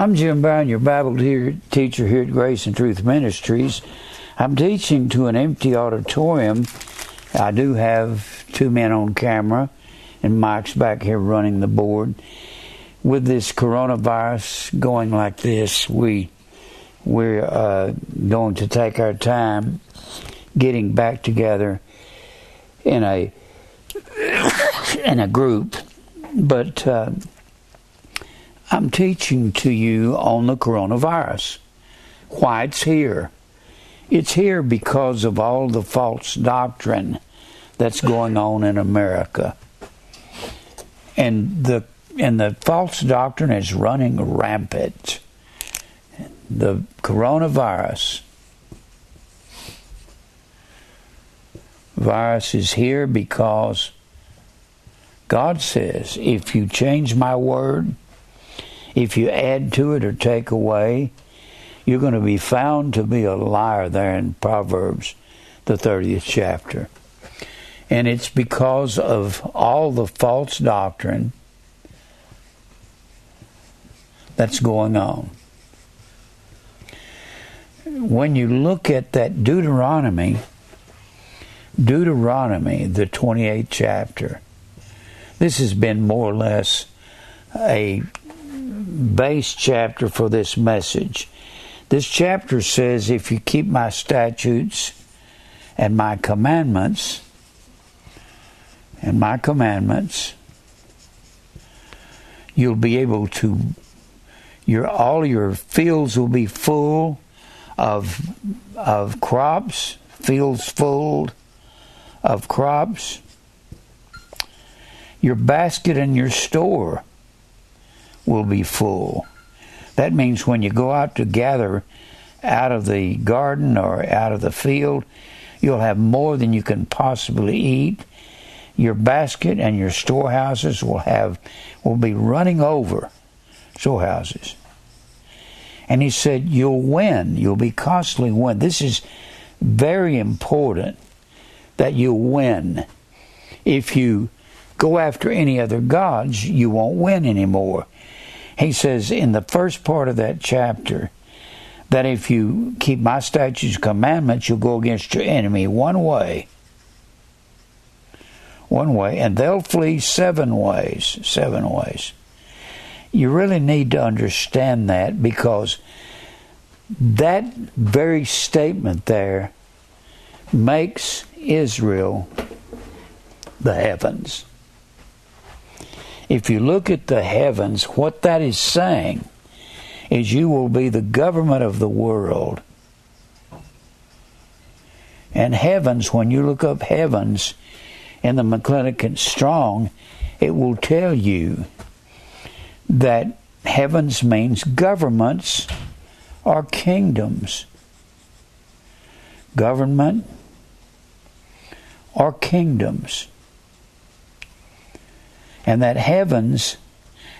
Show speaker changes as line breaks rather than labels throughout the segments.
I'm Jim Brown, your Bible teacher here at Grace and Truth Ministries. I'm teaching to an empty auditorium. I do have two men on camera, and Mike's back here running the board. With this coronavirus going like this, we we're uh, going to take our time getting back together in a in a group, but. Uh, I'm teaching to you on the coronavirus. Why it's here. It's here because of all the false doctrine that's going on in America. And the and the false doctrine is running rampant. The coronavirus virus is here because God says, if you change my word, if you add to it or take away, you're going to be found to be a liar there in Proverbs, the 30th chapter. And it's because of all the false doctrine that's going on. When you look at that Deuteronomy, Deuteronomy, the 28th chapter, this has been more or less a base chapter for this message. This chapter says, If you keep my statutes and my commandments, and my commandments, you'll be able to your all your fields will be full of of crops, fields full of crops. Your basket and your store will be full. That means when you go out to gather out of the garden or out of the field, you'll have more than you can possibly eat. Your basket and your storehouses will have will be running over storehouses. And he said, You'll win. You'll be constantly win. This is very important that you win. If you go after any other gods, you won't win anymore. He says in the first part of that chapter that if you keep my statutes and commandments, you'll go against your enemy one way. One way, and they'll flee seven ways. Seven ways. You really need to understand that because that very statement there makes Israel the heavens if you look at the heavens, what that is saying is you will be the government of the world. And heavens, when you look up heavens in the McClintock Strong, it will tell you that heavens means governments or kingdoms. Government or kingdoms and that heavens,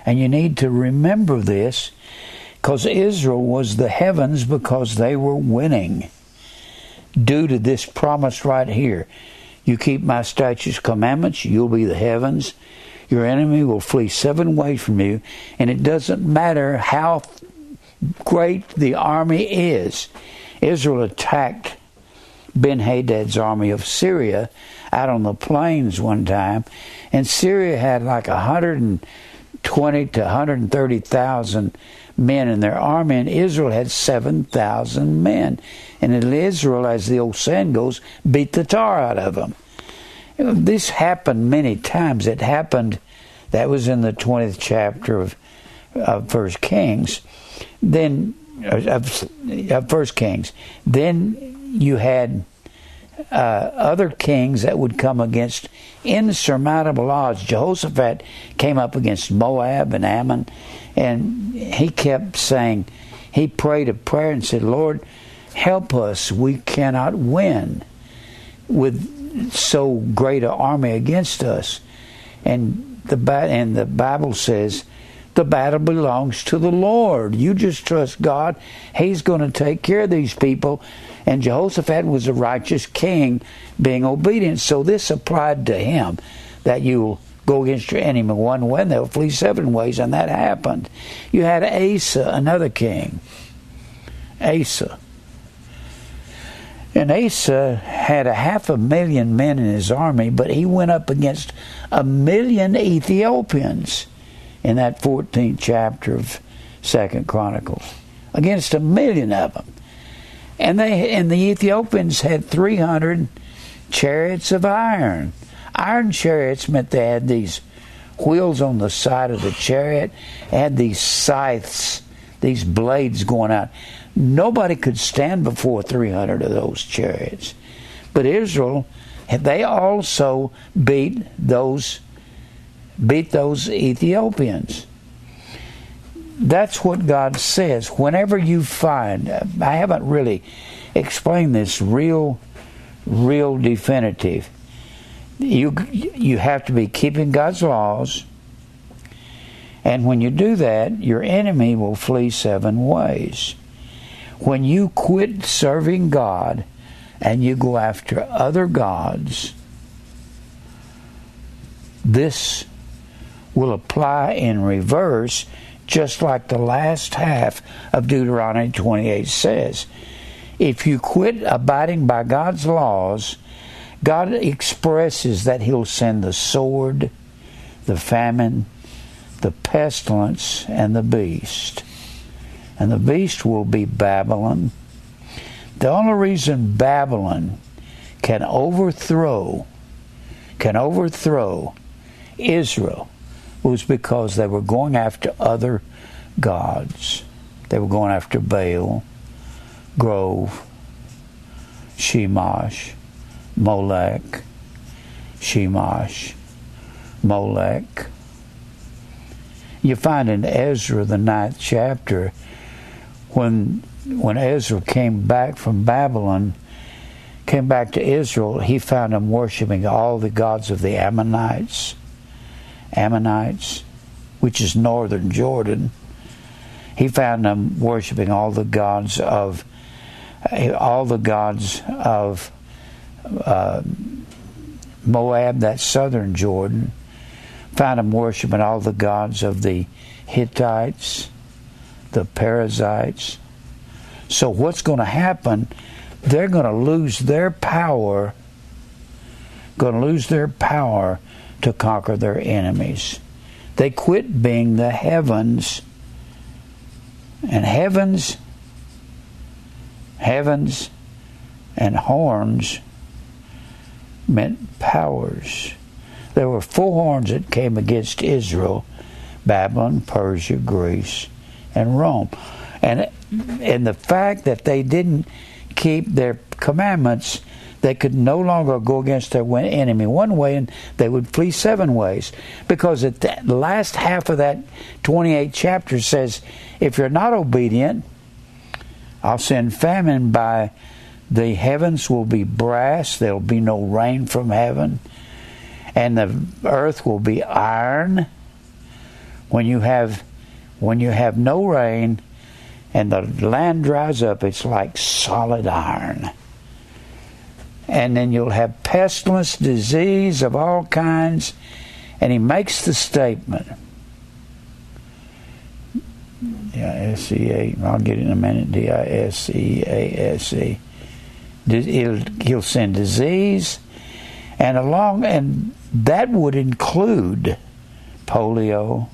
and you need to remember this, because Israel was the heavens because they were winning due to this promise right here. You keep my statutes, commandments, you'll be the heavens. Your enemy will flee seven ways from you, and it doesn't matter how great the army is. Israel attacked Ben Hadad's army of Syria out on the plains one time, and Syria had like 120 to 130,000 men in their army, and Israel had 7,000 men. And Israel, as the old saying goes, beat the tar out of them. This happened many times. It happened, that was in the 20th chapter of, of First Kings. Then, uh, of, of First Kings. Then you had uh, other kings that would come against insurmountable odds. Jehoshaphat came up against Moab and Ammon, and he kept saying, he prayed a prayer and said, Lord, help us. We cannot win with so great an army against us. And the, and the Bible says, the battle belongs to the Lord. You just trust God. He's going to take care of these people and Jehoshaphat was a righteous king being obedient. So this applied to him that you'll go against your enemy one way and they'll flee seven ways, and that happened. You had Asa, another king. Asa. And Asa had a half a million men in his army, but he went up against a million Ethiopians in that 14th chapter of Second Chronicles. Against a million of them. And they and the Ethiopians had 300 chariots of iron. Iron chariots meant they had these wheels on the side of the chariot, had these scythes, these blades going out. Nobody could stand before 300 of those chariots. But Israel, they also beat those beat those Ethiopians. That's what God says. Whenever you find, I haven't really explained this real, real definitive. You you have to be keeping God's laws, and when you do that, your enemy will flee seven ways. When you quit serving God and you go after other gods, this will apply in reverse just like the last half of Deuteronomy 28 says. If you quit abiding by God's laws, God expresses that He'll send the sword, the famine, the pestilence, and the beast. And the beast will be Babylon. The only reason Babylon can overthrow can overthrow Israel was because they were going after other gods. They were going after Baal, Grove, Shemash, Molech, Shemash, Molech. You find in Ezra, the ninth chapter, when when Ezra came back from Babylon, came back to Israel, he found them worshiping all the gods of the Ammonites Ammonites, which is northern Jordan. He found them worshiping all the gods of all the gods of uh, Moab, that's southern Jordan. Found them worshiping all the gods of the Hittites, the Perizzites. So what's going to happen? They're going to lose their power. Going to lose their power to conquer their enemies. They quit being the heavens. And heavens, heavens, and horns meant powers. There were four horns that came against Israel Babylon, Persia, Greece, and Rome. And, and the fact that they didn't keep their commandments they could no longer go against their enemy one way and they would flee seven ways. Because at the last half of that 28 chapter says, if you're not obedient, I'll send famine by the heavens will be brass, there'll be no rain from heaven, and the earth will be iron. When you have when you have no rain and the land dries up, it's like solid iron and then you'll have pestilence, disease of all kinds. And he makes the statement. Yeah, S E A. I'll get it in a minute. D I S E A S E. He'll, he'll send disease, and along, and that would include polio,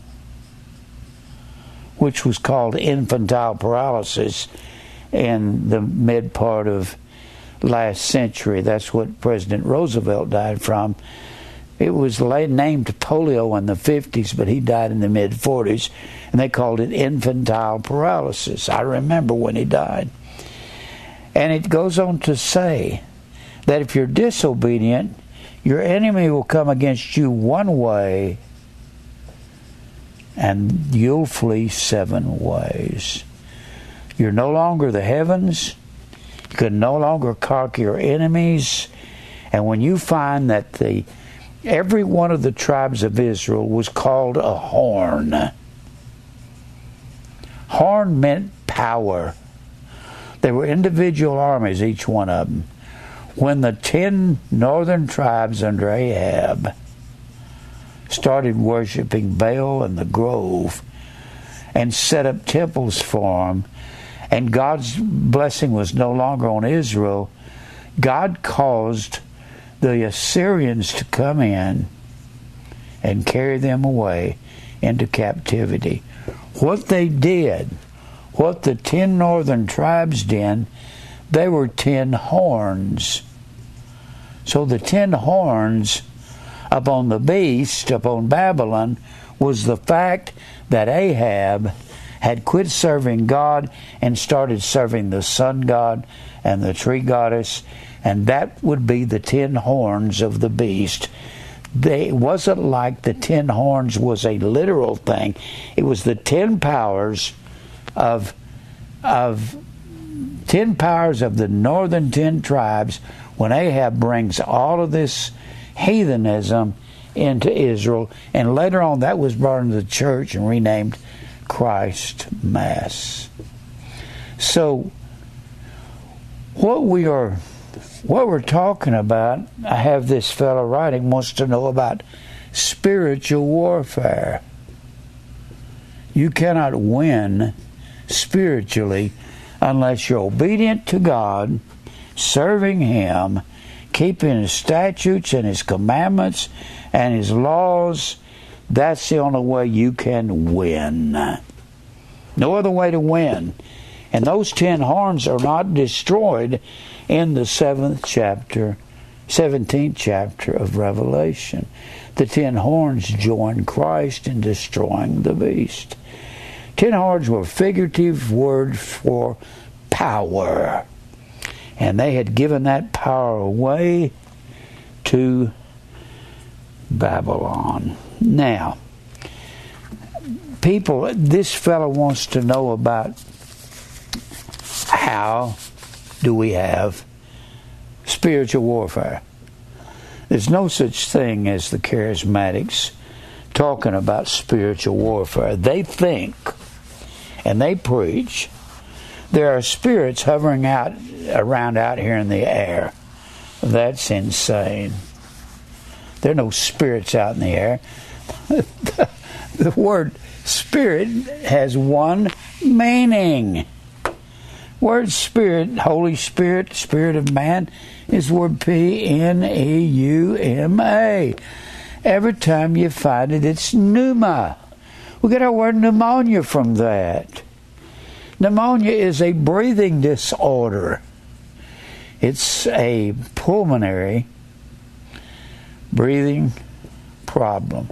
which was called infantile paralysis in the mid part of last century. That's what President Roosevelt died from. It was named polio in the 50s, but he died in the mid 40s, and they called it infantile paralysis. I remember when he died. And it goes on to say that if you're disobedient, your enemy will come against you one way, and you'll flee seven ways. You're no longer the heavens could no longer conquer your enemies. And when you find that the every one of the tribes of Israel was called a horn. Horn meant power. They were individual armies, each one of them. When the ten northern tribes under Ahab started worshiping Baal in the grove and set up temples for him, and God's blessing was no longer on Israel, God caused the Assyrians to come in and carry them away into captivity. What they did, what the ten northern tribes did, they were ten horns. So the ten horns upon the beast, upon Babylon, was the fact that Ahab had quit serving God and started serving the sun god and the tree goddess, and that would be the ten horns of the beast. They, it wasn't like the ten horns was a literal thing. It was the ten powers of of ten powers of the northern ten tribes when Ahab brings all of this heathenism into Israel, and later on that was brought into the church and renamed Christ Mass. So, what we are, what we're talking about, I have this fellow writing wants to know about spiritual warfare. You cannot win spiritually unless you're obedient to God, serving Him, keeping His statutes and His commandments and His laws. That's the only way you can win. No other way to win. And those ten horns are not destroyed in the seventh chapter, 17th chapter of Revelation. The ten horns join Christ in destroying the beast. Ten horns were figurative words for power. And they had given that power away to Babylon. Now, people, this fellow wants to know about how do we have spiritual warfare. There's no such thing as the charismatics talking about spiritual warfare. They think and they preach there are spirits hovering out around out here in the air. That's insane. There are no spirits out in the air. the word spirit has one meaning. Word spirit, Holy Spirit, Spirit of man, is word P N E U M A. Every time you find it, it's pneuma. We get our word pneumonia from that. Pneumonia is a breathing disorder. It's a pulmonary breathing problem.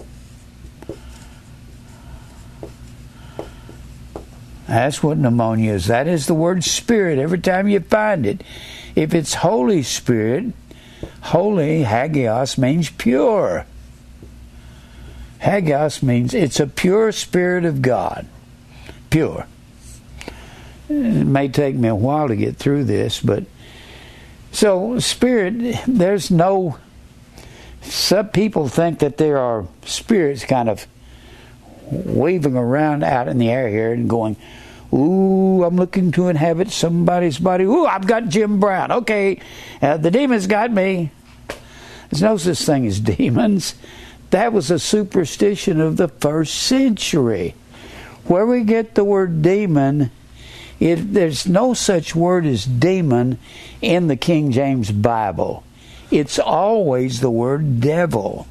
That's what pneumonia is. That is the word spirit every time you find it. If it's Holy Spirit, holy, hagios, means pure. Hagios means it's a pure spirit of God. Pure. It may take me a while to get through this, but so spirit, there's no some people think that there are spirits kind of waving around out in the air here and going, Ooh, I'm looking to inhabit somebody's body. Ooh, I've got Jim Brown. Okay, uh, the demons got me. There's no such thing as demons. That was a superstition of the first century. Where we get the word demon, it, there's no such word as demon in the King James Bible it's always the word devil.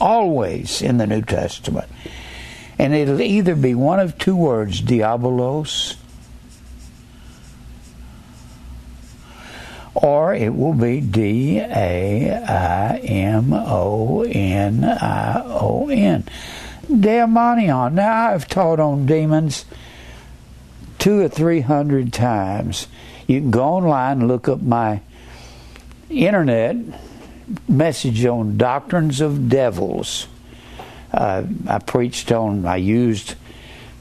Always in the New Testament. And it'll either be one of two words, diabolos, or it will be D A I M O N I O N. Daimonion. Now, I've taught on demons two or three hundred times. You can go online and look up my internet message on doctrines of devils. Uh, I preached on, I used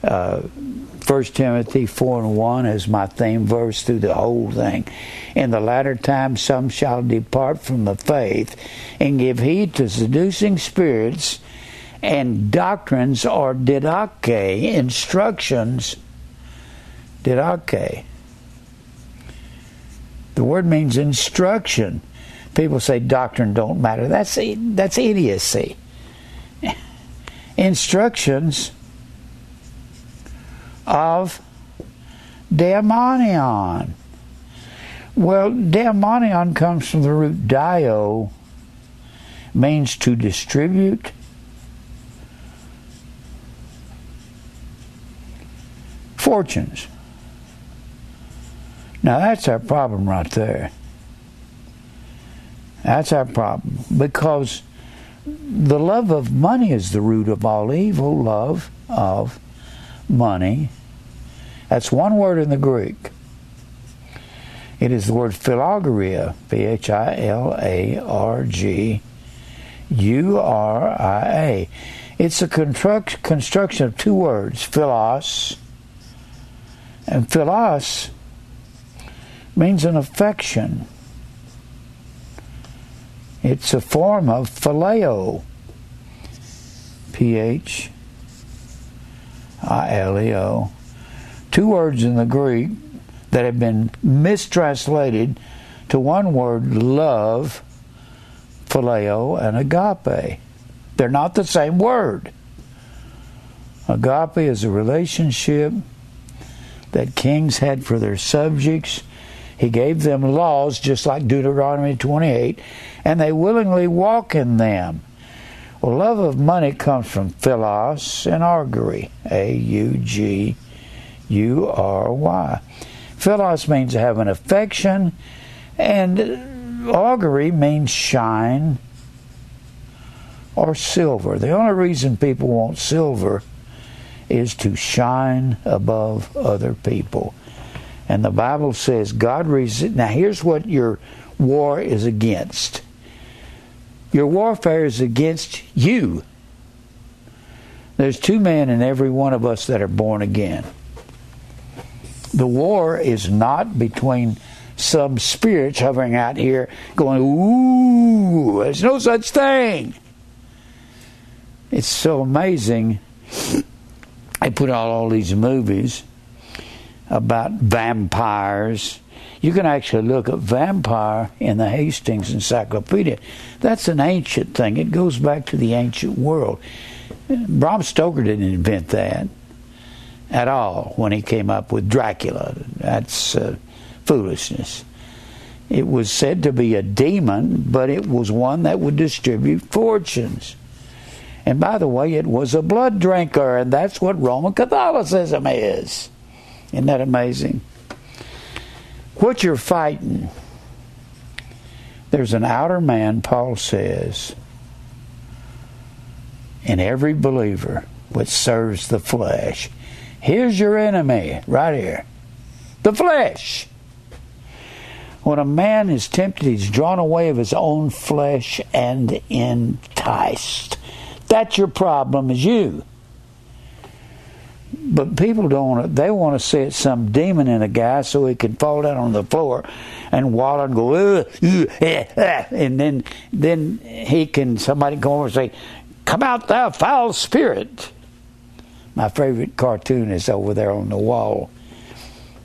uh, 1 Timothy 4 and 1 as my theme verse through the whole thing. In the latter time, some shall depart from the faith and give heed to seducing spirits and doctrines or didache, instructions. Didache the word means instruction. People say doctrine don't matter. That's that's idiocy. instructions of daimonion. Well, daimonion comes from the root dio, means to distribute. Fortunes. Now that's our problem right there. That's our problem because the love of money is the root of all evil. Love of money. That's one word in the Greek. It is the word philargia, P H I L A R G U R I A. It's a construct, construction of two words, philos, and philos means an affection. It's a form of phileo. P H I L E O. Two words in the Greek that have been mistranslated to one word love, phileo, and agape. They're not the same word. Agape is a relationship that kings had for their subjects. He gave them laws, just like Deuteronomy 28, and they willingly walk in them. Well, love of money comes from philos and augury, A U G U R Y. Philos means to have an affection, and augury means shine or silver. The only reason people want silver is to shine above other people. And the Bible says God resists. Now, here's what your war is against your warfare is against you. There's two men in every one of us that are born again. The war is not between some spirits hovering out here going, ooh, there's no such thing. It's so amazing. I put out all these movies about vampires you can actually look at vampire in the Hastings Encyclopedia. That's an ancient thing. It goes back to the ancient world. Bram Stoker didn't invent that at all when he came up with Dracula. That's uh, foolishness. It was said to be a demon, but it was one that would distribute fortunes. And by the way, it was a blood drinker, and that's what Roman Catholicism is. Isn't that amazing? what you're fighting, there's an outer man, Paul says, in every believer which serves the flesh. Here's your enemy, right here the flesh. When a man is tempted, he's drawn away of his own flesh and enticed. That's your problem, is you. But people don't want to, they want to see some demon in a guy so he can fall down on the floor and wallow and go, ugh, ugh, uh, uh, and then then he can, somebody come over and say, Come out, thou foul spirit. My favorite cartoon is over there on the wall.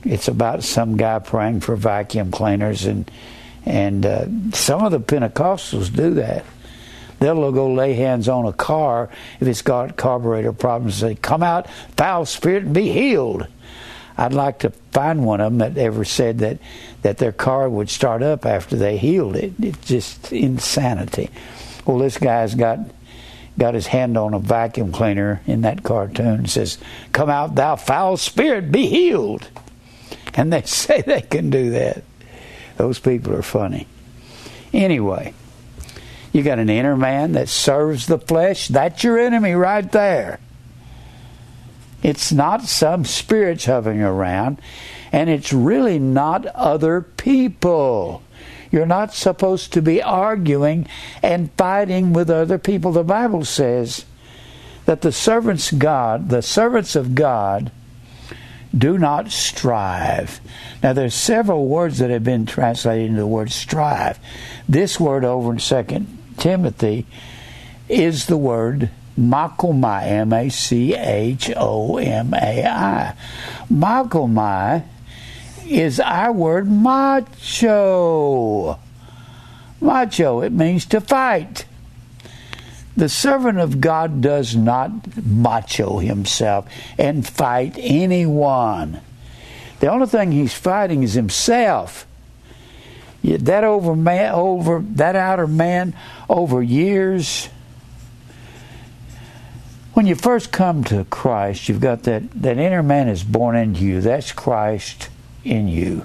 It's about some guy praying for vacuum cleaners, and and uh, some of the Pentecostals do that they'll go lay hands on a car if it's got carburetor problems and say, Come out, foul spirit, be healed. I'd like to find one of them that ever said that, that their car would start up after they healed it. It's just insanity. Well, this guy's got got his hand on a vacuum cleaner in that cartoon and says, Come out, thou foul spirit, be healed. And they say they can do that. Those people are funny. Anyway, you got an inner man that serves the flesh. That's your enemy right there. It's not some spirits hovering around, and it's really not other people. You're not supposed to be arguing and fighting with other people. The Bible says that the servants God, the servants of God, do not strive. Now there's several words that have been translated into the word strive. This word over in second Timothy is the word Machomai, M A C H O M A I. Machomai is our word macho. Macho, it means to fight. The servant of God does not macho himself and fight anyone. The only thing he's fighting is himself. That over man, over that outer man, over years. When you first come to Christ, you've got that that inner man is born into you. That's Christ in you,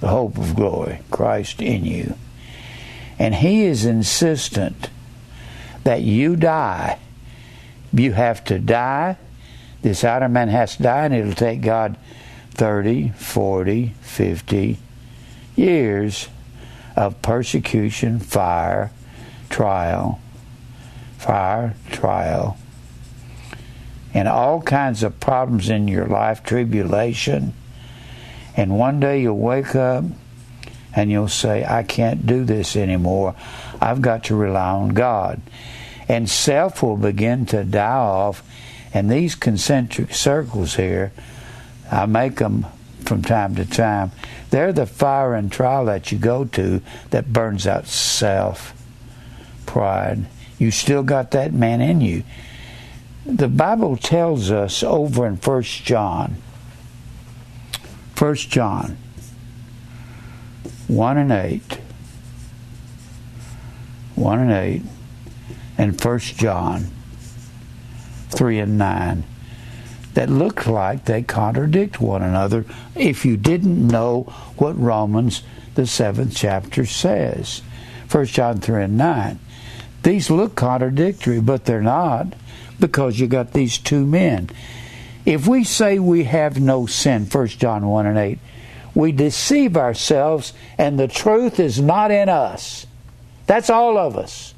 the hope of glory. Christ in you, and He is insistent that you die. You have to die. This outer man has to die, and it'll take God 30, 40, 50 years of persecution, fire, trial, fire, trial, and all kinds of problems in your life, tribulation. And one day you'll wake up and you'll say, I can't do this anymore. I've got to rely on God. And self will begin to die off. And these concentric circles here, I make them from time to time. They're the fire and trial that you go to that burns out self, pride. You still got that man in you. The Bible tells us over in First John, First John 1 and 8, 1 and 8, and First John 3 and 9 that look like they contradict one another if you didn't know what Romans, the seventh chapter, says. 1 John 3 and 9. These look contradictory, but they're not because you got these two men. If we say we have no sin, 1 John 1 and 8, we deceive ourselves and the truth is not in us. That's all of us.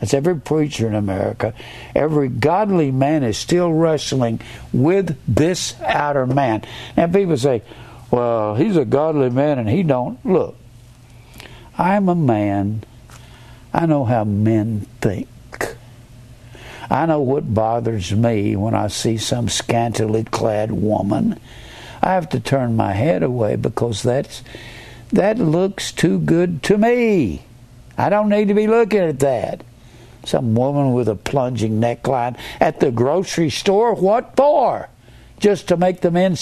That's every preacher in America. Every godly man is still wrestling with this outer man. And people say, well, he's a godly man and he don't. Look, I'm a man. I know how men think. I know what bothers me when I see some scantily clad woman. I have to turn my head away because that's that looks too good to me. I don't need to be looking at that. Some woman with a plunging neckline at the grocery store. What for? Just to make the men,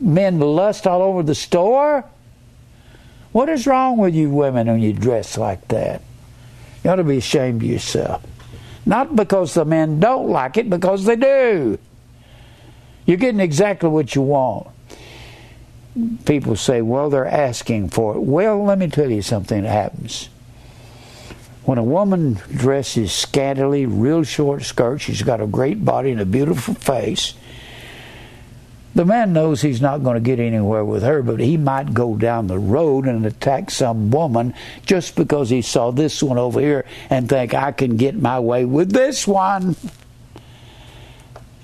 men lust all over the store? What is wrong with you women when you dress like that? You ought to be ashamed of yourself. Not because the men don't like it, because they do. You're getting exactly what you want. People say, well, they're asking for it. Well, let me tell you something that happens. When a woman dresses scantily, real short skirt, she's got a great body and a beautiful face. The man knows he's not going to get anywhere with her, but he might go down the road and attack some woman just because he saw this one over here and think, I can get my way with this one.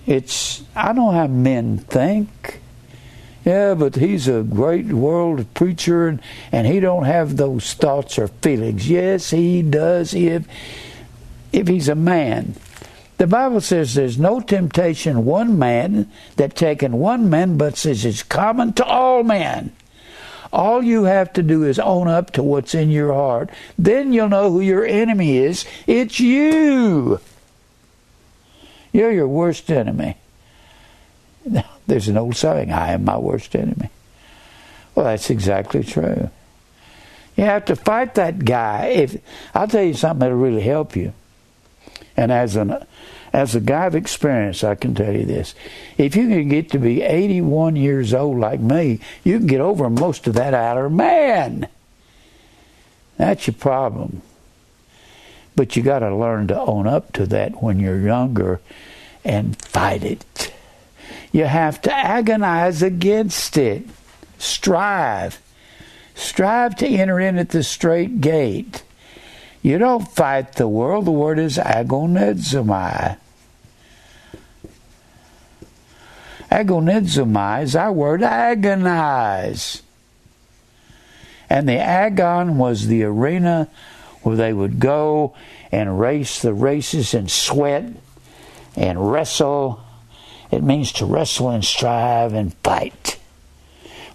It's, I don't know how men think yeah, but he's a great world preacher and, and he don't have those thoughts or feelings. Yes, he does if if he's a man. The Bible says there's no temptation one man that taken one man, but says it's common to all men. All you have to do is own up to what's in your heart. Then you'll know who your enemy is. It's you. You're your worst enemy. There's an old saying, I am my worst enemy. Well, that's exactly true. You have to fight that guy. If I'll tell you something that'll really help you. And as an as a guy of experience, I can tell you this. If you can get to be 81 years old like me, you can get over most of that outer man. That's your problem. But you got to learn to own up to that when you're younger and fight it. You have to agonize against it. Strive. Strive to enter in at the straight gate. You don't fight the world. The word is agonizomai. Agonizomai is our word agonize. And the agon was the arena where they would go and race the races and sweat and wrestle it means to wrestle and strive and fight.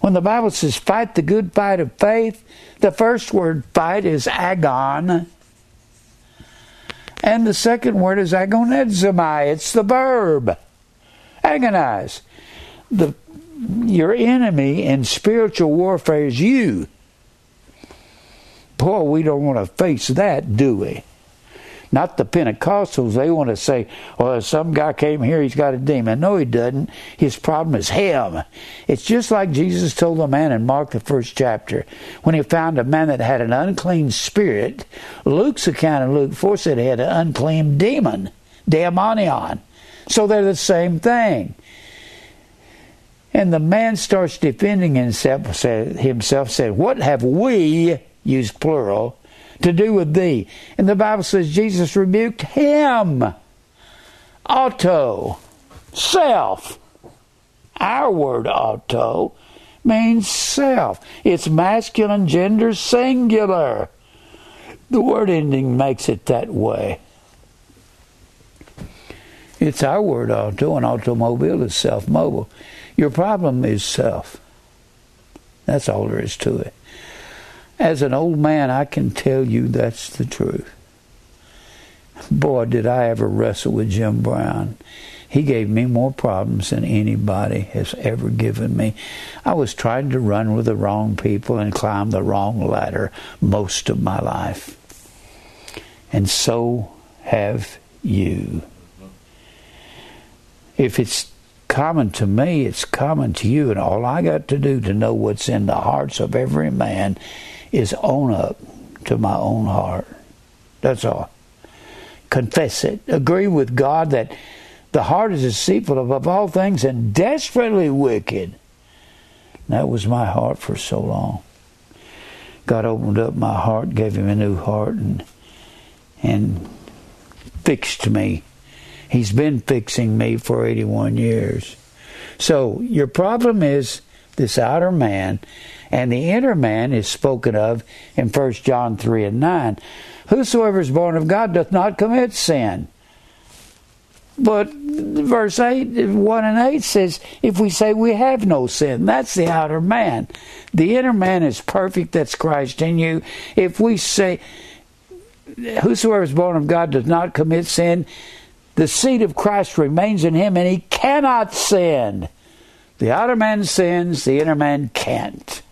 When the Bible says fight the good fight of faith, the first word fight is agon. And the second word is agonizomai. It's the verb. Agonize. The your enemy in spiritual warfare is you. Boy, we don't want to face that, do we? Not the Pentecostals. They want to say, well, some guy came here, he's got a demon. No, he doesn't. His problem is him. It's just like Jesus told the man in Mark, the first chapter, when he found a man that had an unclean spirit. Luke's account in Luke 4 said he had an unclean demon, daimonion. So they're the same thing. And the man starts defending himself, said, himself, said, What have we, used plural, to do with thee. And the Bible says Jesus rebuked him. Auto, self. Our word auto means self. It's masculine gender singular. The word ending makes it that way. It's our word auto, and automobile is self mobile. Your problem is self. That's all there is to it. As an old man, I can tell you that's the truth. Boy, did I ever wrestle with Jim Brown. He gave me more problems than anybody has ever given me. I was trying to run with the wrong people and climb the wrong ladder most of my life. And so have you. If it's common to me, it's common to you, and all I got to do to know what's in the hearts of every man is own up to my own heart. That's all. Confess it. Agree with God that the heart is deceitful above all things and desperately wicked. That was my heart for so long. God opened up my heart, gave him a new heart, and and fixed me. He's been fixing me for 81 years. So your problem is this outer man, and the inner man is spoken of in 1 John 3 and 9. Whosoever is born of God doth not commit sin. But verse 8, 1 and 8 says, if we say we have no sin, that's the outer man. The inner man is perfect, that's Christ in you. If we say, whosoever is born of God does not commit sin, the seed of Christ remains in him and he cannot sin. The outer man sins, the inner man can't.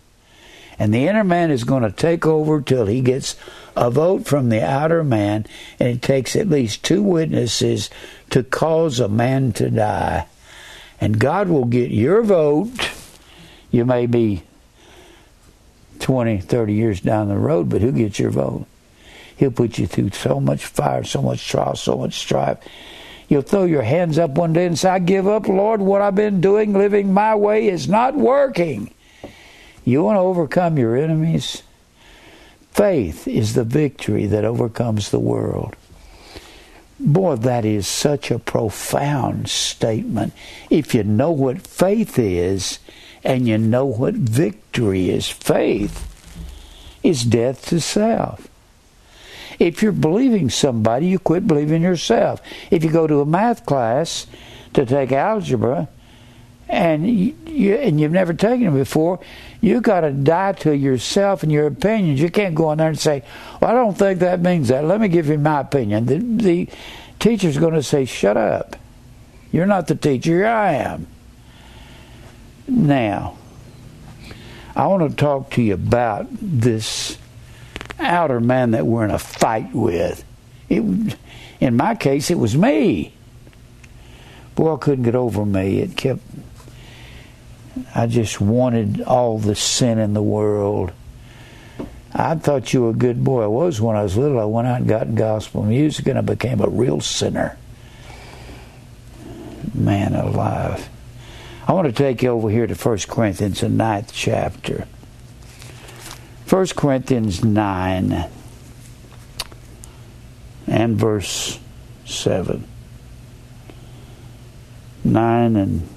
And the inner man is going to take over till he gets a vote from the outer man, and it takes at least two witnesses to cause a man to die. And God will get your vote. You may be 20, 30 years down the road, but who gets your vote? He'll put you through so much fire, so much trial, so much strife. You'll throw your hands up one day and say, I give up, Lord, what I've been doing, living my way is not working. You want to overcome your enemies? Faith is the victory that overcomes the world. Boy, that is such a profound statement. If you know what faith is and you know what victory is, faith is death to self. If you're believing somebody, you quit believing yourself. If you go to a math class to take algebra, and you, and you've never taken it before, you got to die to yourself and your opinions. You can't go in there and say, "Well, I don't think that means that." Let me give you my opinion. The, the teacher's going to say, "Shut up! You're not the teacher. I am." Now, I want to talk to you about this outer man that we're in a fight with. It, in my case, it was me. Boy, I couldn't get over me. It kept. I just wanted all the sin in the world. I thought you were a good boy. I was when I was little. I went out and got gospel music, and I became a real sinner. Man alive. I want to take you over here to 1 Corinthians, the ninth chapter. 1 Corinthians 9 and verse 7. 9 and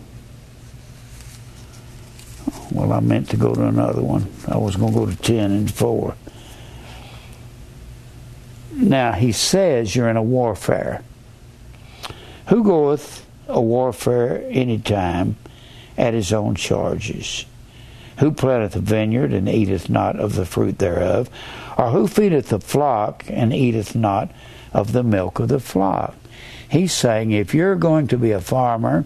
well, I meant to go to another one. I was going to go to 10 and 4. Now, he says you're in a warfare. Who goeth a warfare any time at his own charges? Who planteth a vineyard and eateth not of the fruit thereof? Or who feedeth the flock and eateth not of the milk of the flock. He's saying if you're going to be a farmer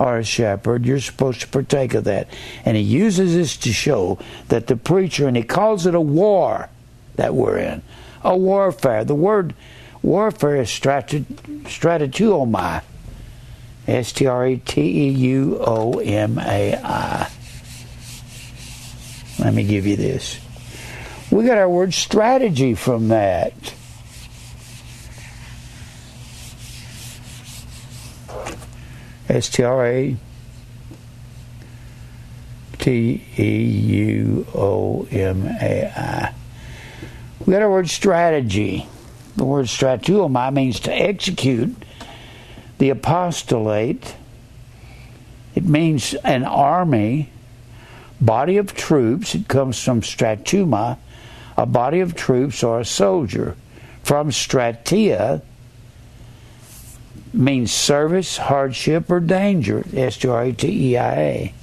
or a shepherd, you're supposed to partake of that. And he uses this to show that the preacher, and he calls it a war that we're in, a warfare. The word warfare is strateuomai. S T R A T E U O M A I. Let me give you this. We got our word strategy from that. S T R A T E U O M A I. We got our word strategy. The word strateuomai means to execute the apostolate. It means an army, body of troops. It comes from stratuma, a body of troops or a soldier. From stratia, means service, hardship, or danger. S T R A T E I A.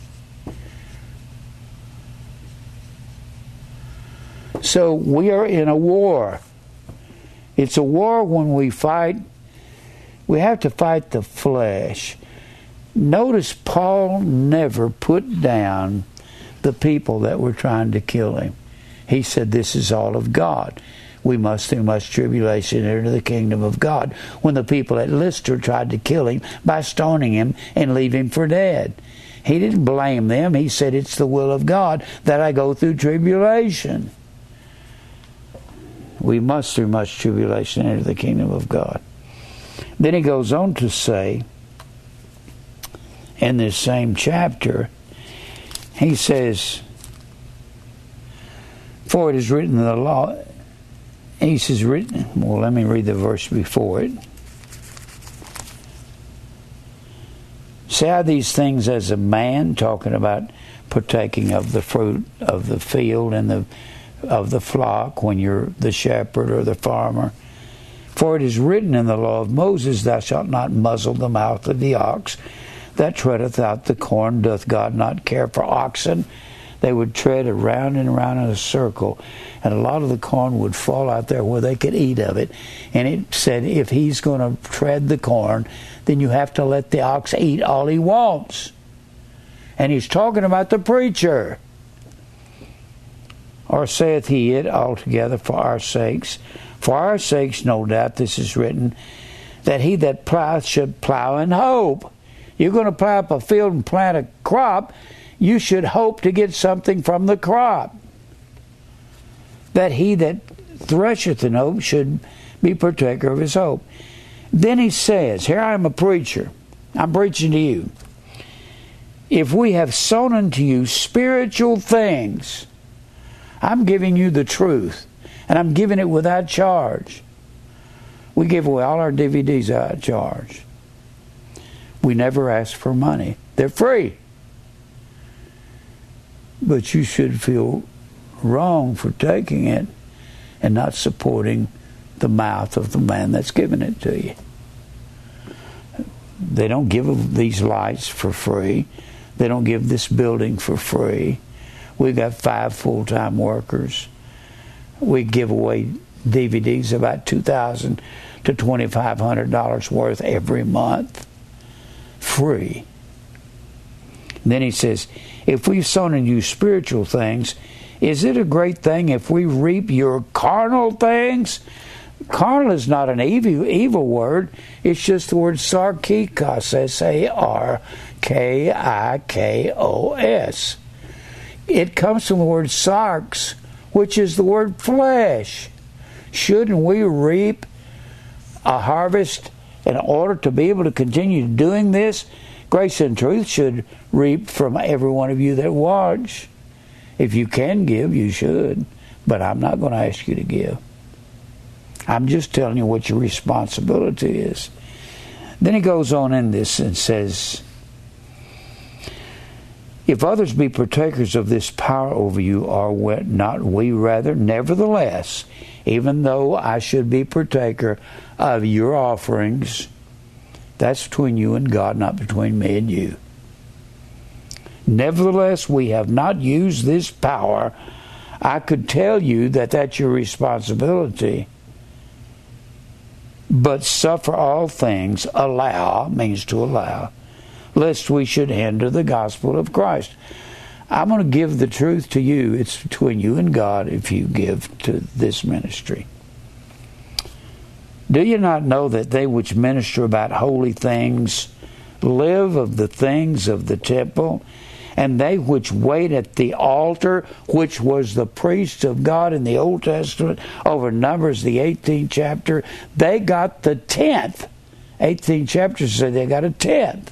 So we are in a war. It's a war when we fight. We have to fight the flesh. Notice Paul never put down the people that were trying to kill him. He said, This is all of God we must through much tribulation enter the kingdom of God. When the people at Lystra tried to kill him by stoning him and leave him for dead. He didn't blame them. He said, It's the will of God that I go through tribulation. We must through much tribulation enter the kingdom of God. Then he goes on to say, in this same chapter, he says, For it is written in the law, he says, written, well, let me read the verse before it. Say these things as a man, talking about partaking of the fruit of the field and the of the flock when you're the shepherd or the farmer. For it is written in the law of Moses, Thou shalt not muzzle the mouth of the ox that treadeth out the corn. Doth God not care for oxen? They would tread around and around in a circle and a lot of the corn would fall out there where they could eat of it. And it said, if he's going to tread the corn, then you have to let the ox eat all he wants. And he's talking about the preacher. Or saith he it altogether for our sakes? For our sakes, no doubt, this is written, that he that ploweth should plow in hope. You're going to plow up a field and plant a crop, you should hope to get something from the crop that he that thresheth in hope should be partaker of his hope. Then he says, Here I am a preacher. I'm preaching to you. If we have sown unto you spiritual things, I'm giving you the truth, and I'm giving it without charge. We give away all our DVDs without charge. We never ask for money, they're free. But you should feel wrong for taking it and not supporting the mouth of the man that's giving it to you. They don't give these lights for free. They don't give this building for free. We've got five full time workers. We give away DVDs about two thousand to twenty five hundred dollars worth every month, free. And then he says, if we've sown in you spiritual things, is it a great thing if we reap your carnal things? Carnal is not an evil, evil word. It's just the word sarkikos, S A R K I K O S. It comes from the word sarx, which is the word flesh. Shouldn't we reap a harvest in order to be able to continue doing this? Grace and truth should reap from every one of you that watch. If you can give, you should, but I'm not going to ask you to give. I'm just telling you what your responsibility is. Then he goes on in this and says, If others be partakers of this power over you, are not we rather? Nevertheless, even though I should be partaker of your offerings, that's between you and God, not between me and you. Nevertheless, we have not used this power. I could tell you that that's your responsibility. but suffer all things, allow, means to allow, lest we should hinder the gospel of Christ. I'm going to give the truth to you. It's between you and God if you give to this ministry. Do you not know that they which minister about holy things live of the things of the temple? And they which wait at the altar, which was the priest of God in the Old Testament, over Numbers, the 18th chapter, they got the 10th. 18th chapter said they got a 10th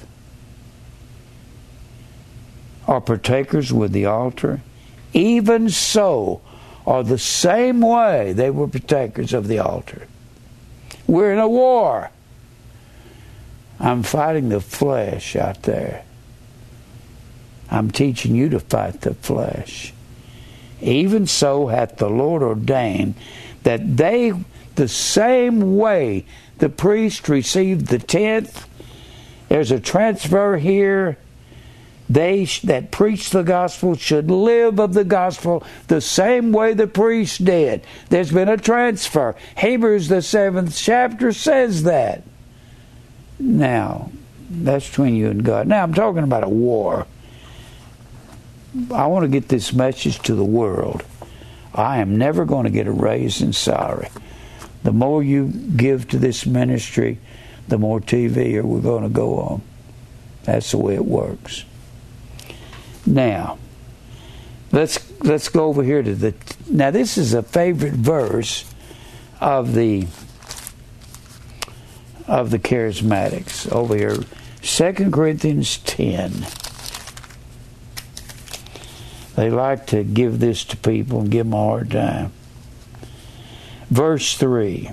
are partakers with the altar, even so are the same way they were partakers of the altar. We're in a war. I'm fighting the flesh out there. I'm teaching you to fight the flesh. Even so hath the Lord ordained that they, the same way the priest received the tenth, there's a transfer here they that preach the gospel should live of the gospel the same way the priest did. There's been a transfer. Hebrews, the seventh chapter, says that. Now, that's between you and God. Now, I'm talking about a war. I want to get this message to the world. I am never going to get a raise in salary. The more you give to this ministry, the more TV are we're going to go on. That's the way it works. Now, let's let's go over here to the. Now, this is a favorite verse of the of the charismatics over here. Second Corinthians ten. They like to give this to people and give them a hard time. Verse 3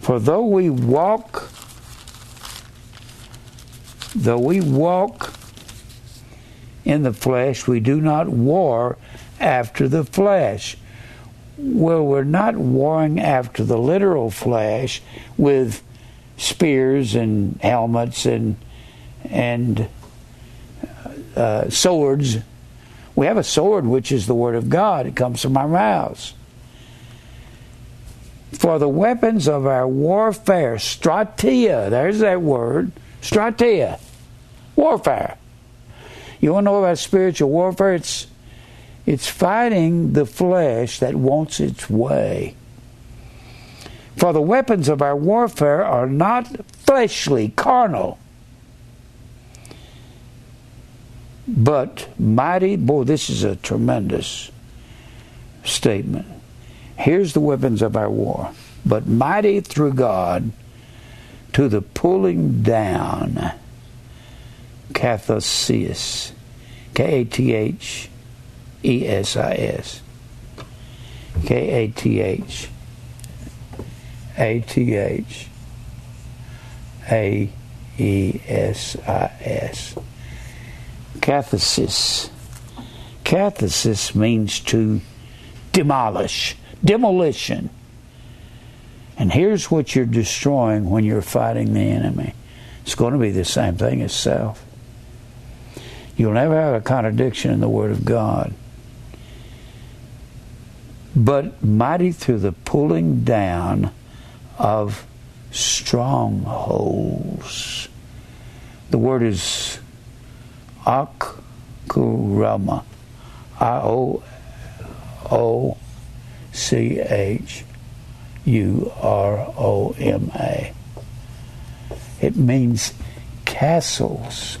For though we walk, though we walk in the flesh. We do not war after the flesh. Well, we're not warring after the literal flesh with spears and helmets and and uh, swords. We have a sword, which is the word of God. It comes from our mouths. For the weapons of our warfare, stratia, there's that word, stratia, warfare you want to know about spiritual warfare? It's it's fighting the flesh that wants its way. For the weapons of our warfare are not fleshly, carnal, but mighty. Boy, this is a tremendous statement. Here's the weapons of our war, but mighty through God to the pulling down Kathosis. K A T H E S I S. K A T H A T H A E S I S. Cathesis. Cathesis means to demolish, demolition. And here's what you're destroying when you're fighting the enemy. It's going to be the same thing as self. You'll never have a contradiction in the Word of God. But mighty through the pulling down of strongholds. The word is akurama. I O O C H U R O M A. It means castles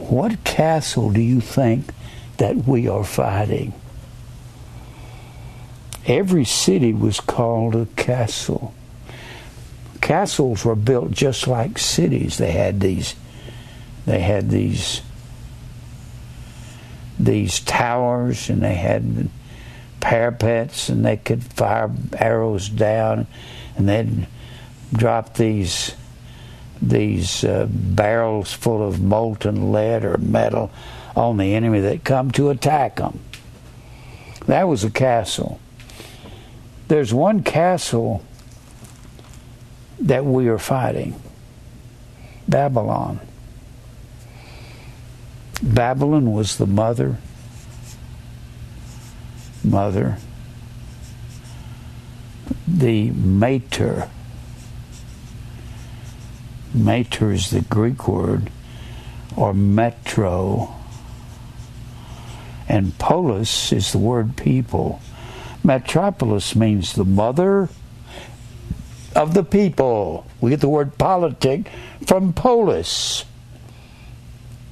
what castle do you think that we are fighting? Every city was called a castle. Castles were built just like cities. They had these they had these these towers and they had parapets and they could fire arrows down and they'd drop these these uh, barrels full of molten lead or metal on the enemy that come to attack them. That was a castle. There's one castle that we are fighting Babylon. Babylon was the mother, mother, the mater. Mater is the Greek word, or metro. And polis is the word people. Metropolis means the mother of the people. We get the word politic from polis.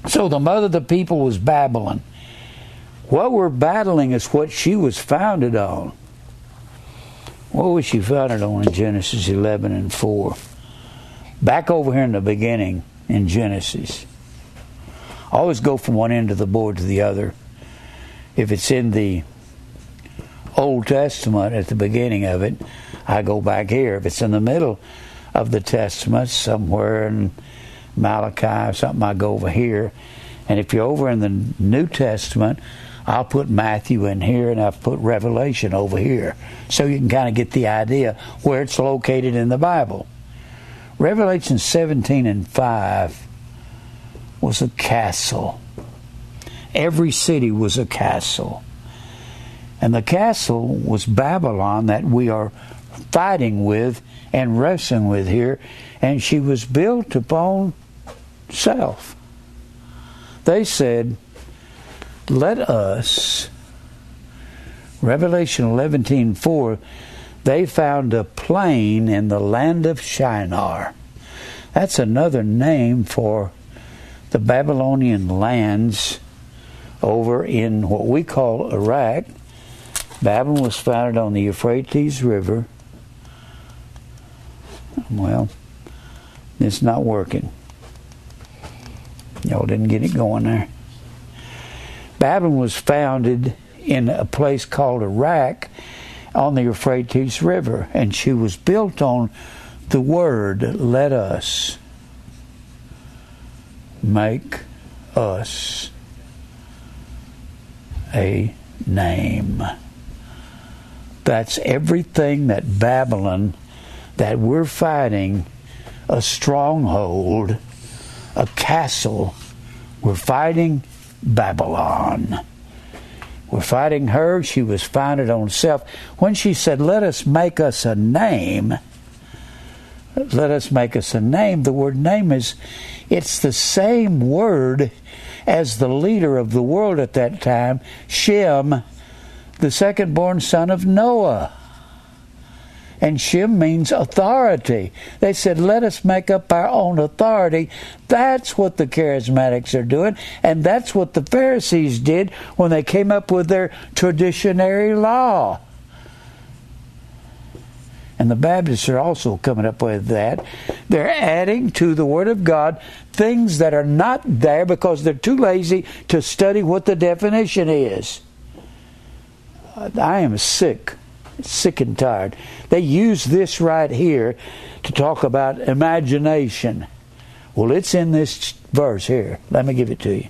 So the mother of the people was Babylon. What we're battling is what she was founded on. What was she founded on in Genesis 11 and 4? Back over here in the beginning in Genesis. I always go from one end of the board to the other. If it's in the Old Testament at the beginning of it, I go back here. If it's in the middle of the Testament, somewhere in Malachi or something, I go over here. And if you're over in the New Testament, I'll put Matthew in here and I've put Revelation over here. So you can kind of get the idea where it's located in the Bible. Revelation 17 and 5 was a castle. Every city was a castle. And the castle was Babylon that we are fighting with and wrestling with here. And she was built upon self. They said, Let us, Revelation 11 4, they found a plain in the land of Shinar. That's another name for the Babylonian lands over in what we call Iraq. Babylon was founded on the Euphrates River. Well, it's not working. Y'all didn't get it going there. Babylon was founded in a place called Iraq on the Euphrates River, and she was built on the word, let us make us a name. That's everything that Babylon, that we're fighting, a stronghold a castle. We're fighting Babylon. We're fighting her. She was founded on self. When she said, Let us make us a name, let us make us a name, the word name is, it's the same word as the leader of the world at that time, Shem, the second born son of Noah and Shem means authority. They said, let us make up our own authority. That's what the charismatics are doing, and that's what the Pharisees did when they came up with their traditionary law. And the Baptists are also coming up with that. They're adding to the Word of God things that are not there because they're too lazy to study what the definition is. I am sick sick and tired. They use this right here to talk about imagination. Well, it's in this verse here. Let me give it to you.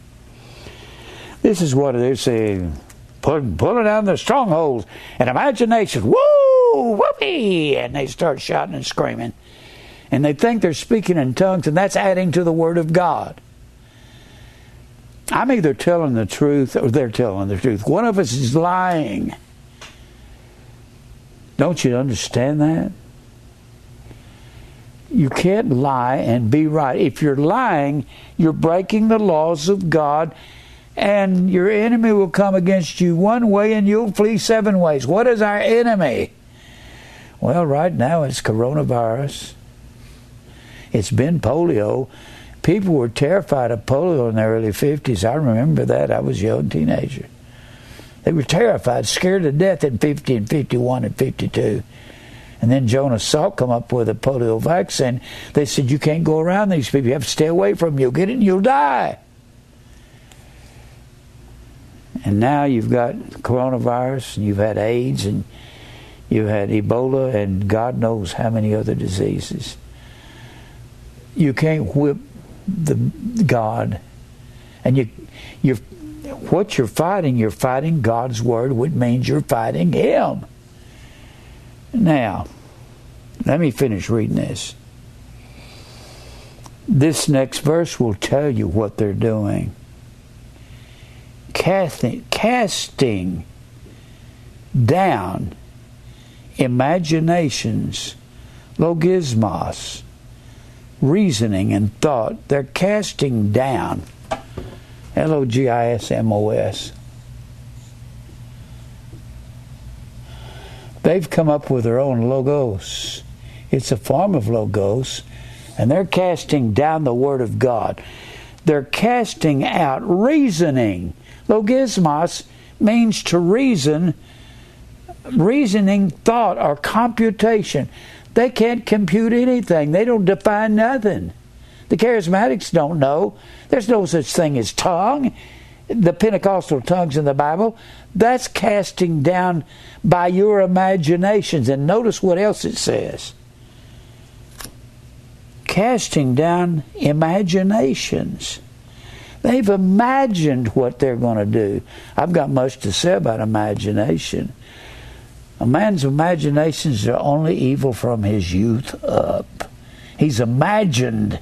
This is what they're saying. Pulling, pulling down the strongholds and imagination. Woo! Whoopee! And they start shouting and screaming. And they think they're speaking in tongues, and that's adding to the Word of God. I'm either telling the truth or they're telling the truth. One of us is lying. Don't you understand that? You can't lie and be right. If you're lying, you're breaking the laws of God, and your enemy will come against you one way and you'll flee seven ways. What is our enemy? Well, right now it's coronavirus. It's been polio. People were terrified of polio in the early 50s. I remember that. I was a young teenager. They were terrified, scared to death in 50 and 51 and 52. And then Jonas Salk come up with a polio vaccine. They said, you can't go around these people. You have to stay away from them. You'll get it and you'll die. And now you've got coronavirus and you've had AIDS and you've had Ebola and God knows how many other diseases. You can't whip the God. And you, you're what you're fighting, you're fighting God's Word, which means you're fighting Him. Now, let me finish reading this. This next verse will tell you what they're doing. Casting, casting down imaginations, logismos, reasoning and thought. They're casting down. L O G I S M O S. They've come up with their own logos. It's a form of logos, and they're casting down the Word of God. They're casting out reasoning. Logismos means to reason, reasoning thought or computation. They can't compute anything, they don't define nothing. The charismatics don't know. There's no such thing as tongue. The Pentecostal tongues in the Bible, that's casting down by your imaginations. And notice what else it says casting down imaginations. They've imagined what they're going to do. I've got much to say about imagination. A man's imaginations are only evil from his youth up. He's imagined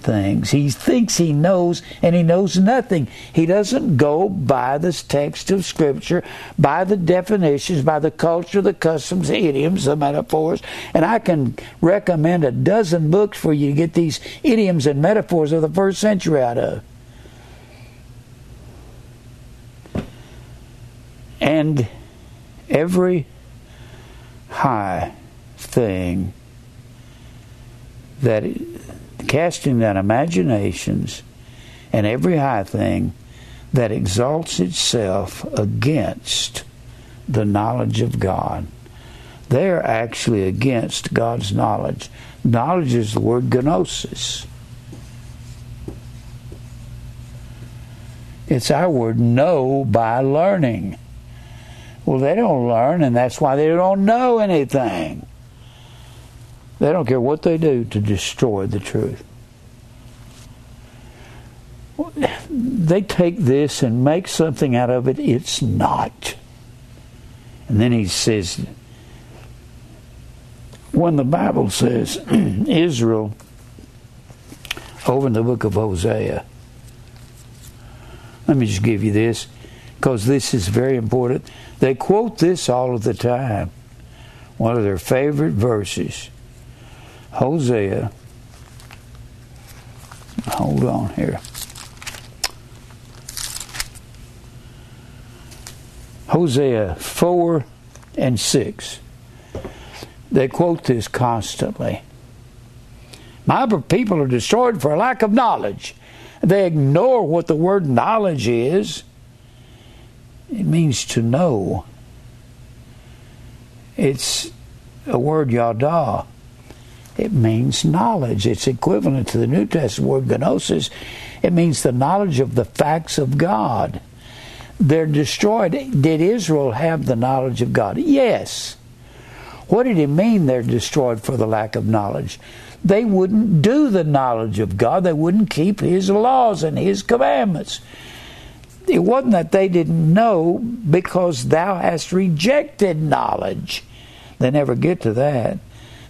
things. He thinks he knows and he knows nothing. He doesn't go by this text of Scripture, by the definitions, by the culture, the customs, the idioms, the metaphors. And I can recommend a dozen books for you to get these idioms and metaphors of the first century out of. And every high thing that casting down imaginations and every high thing that exalts itself against the knowledge of God. They're actually against God's knowledge. Knowledge is the word gnosis. It's our word know by learning. Well, they don't learn, and that's why they don't know anything. They don't care what they do to destroy the truth. They take this and make something out of it it's not. And then he says, when the Bible says Israel over in the book of Hosea, let me just give you this because this is very important. They quote this all of the time, one of their favorite verses. Hosea. Hold on here. Hosea 4 and 6. They quote this constantly. My people are destroyed for lack of knowledge. They ignore what the word knowledge is. It means to know. It's a word yada. It means knowledge. It's equivalent to the New Testament word gnosis. It means the knowledge of the facts of God. They're destroyed. Did Israel have the knowledge of God? Yes. What did he mean they're destroyed for the lack of knowledge? They wouldn't do the knowledge of God. They wouldn't keep his laws and his commandments. It wasn't that they didn't know because thou hast rejected knowledge. They never get to that.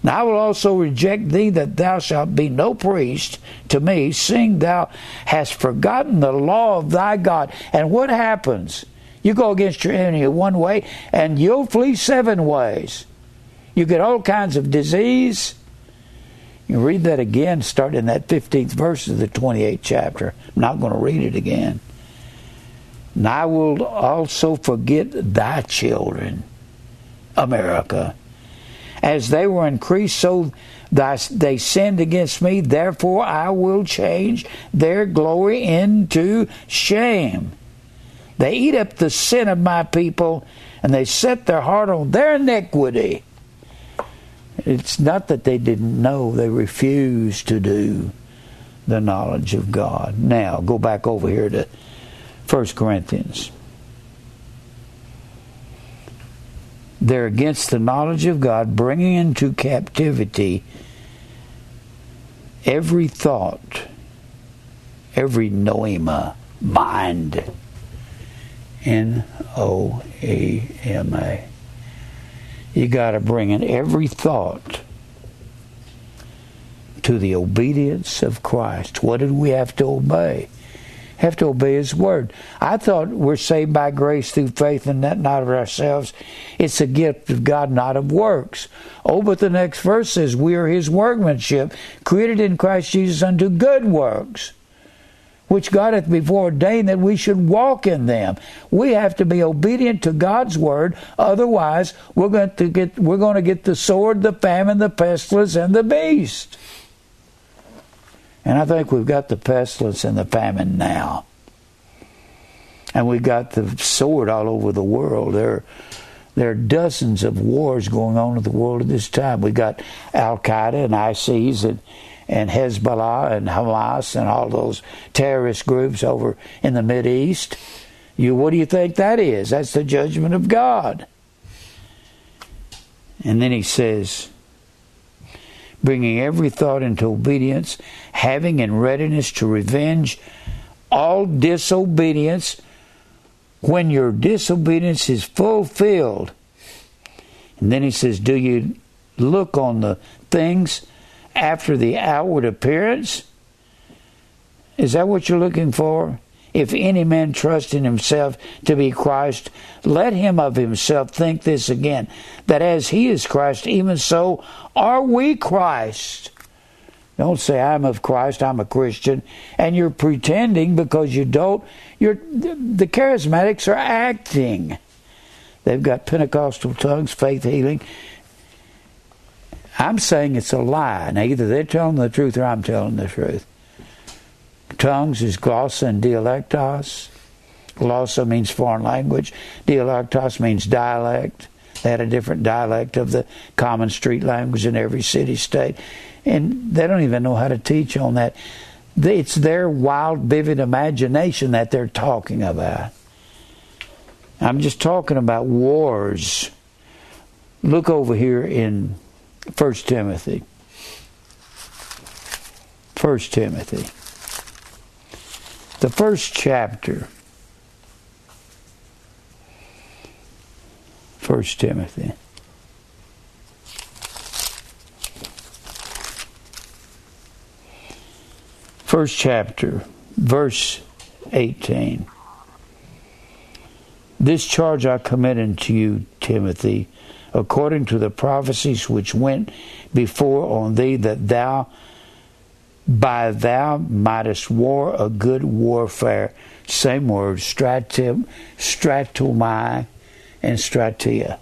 Now I will also reject thee that thou shalt be no priest to me, seeing thou hast forgotten the law of thy God. And what happens? You go against your enemy one way, and you'll flee seven ways. You get all kinds of disease. You read that again, start in that 15th verse of the 28th chapter. I'm not going to read it again. And I will also forget thy children, America as they were increased, so they sinned against me. Therefore, I will change their glory into shame. They eat up the sin of my people, and they set their heart on their iniquity. It's not that they didn't know, they refused to do the knowledge of God. Now, go back over here to 1 Corinthians. They're against the knowledge of God, bringing into captivity every thought, every noema, mind. N O E M A. You got to bring in every thought to the obedience of Christ. What did we have to obey? Have to obey His word. I thought we're saved by grace through faith and that not of ourselves. It's a gift of God, not of works. Oh, but the next verse says, We are His workmanship, created in Christ Jesus unto good works, which God hath before ordained that we should walk in them. We have to be obedient to God's word, otherwise we're going to get we're going to get the sword, the famine, the pestilence, and the beast. And I think we've got the pestilence and the famine now. And we've got the sword all over the world. There, there are dozens of wars going on in the world at this time. We've got Al Qaeda and ISIS and, and Hezbollah and Hamas and all those terrorist groups over in the Mid East. You, what do you think that is? That's the judgment of God. And then he says, bringing every thought into obedience, having in readiness to revenge all disobedience when your disobedience is fulfilled. And then he says, Do you look on the things after the outward appearance? Is that what you're looking for? If any man trust in himself to be Christ, let him of himself think this again, that as he is Christ, even so are we Christ. Don't say I'm of Christ, I'm a Christian, and you're pretending because you don't. You're the charismatics are acting. They've got Pentecostal tongues, faith healing. I'm saying it's a lie. Now either they're telling the truth or I'm telling the truth. Tongues is glossa and dialectos. Glossa means foreign language. Dialectos means dialect. They had a different dialect of the common street language in every city state. And they don't even know how to teach on that. It's their wild, vivid imagination that they're talking about. I'm just talking about wars. Look over here in 1 Timothy. 1 Timothy. The first chapter. First Timothy. First chapter, verse 18. This charge I commit unto you, Timothy, according to the prophecies which went before on thee, that thou by thou mightest war a good warfare. Same word, stratum, stratomai and stratia.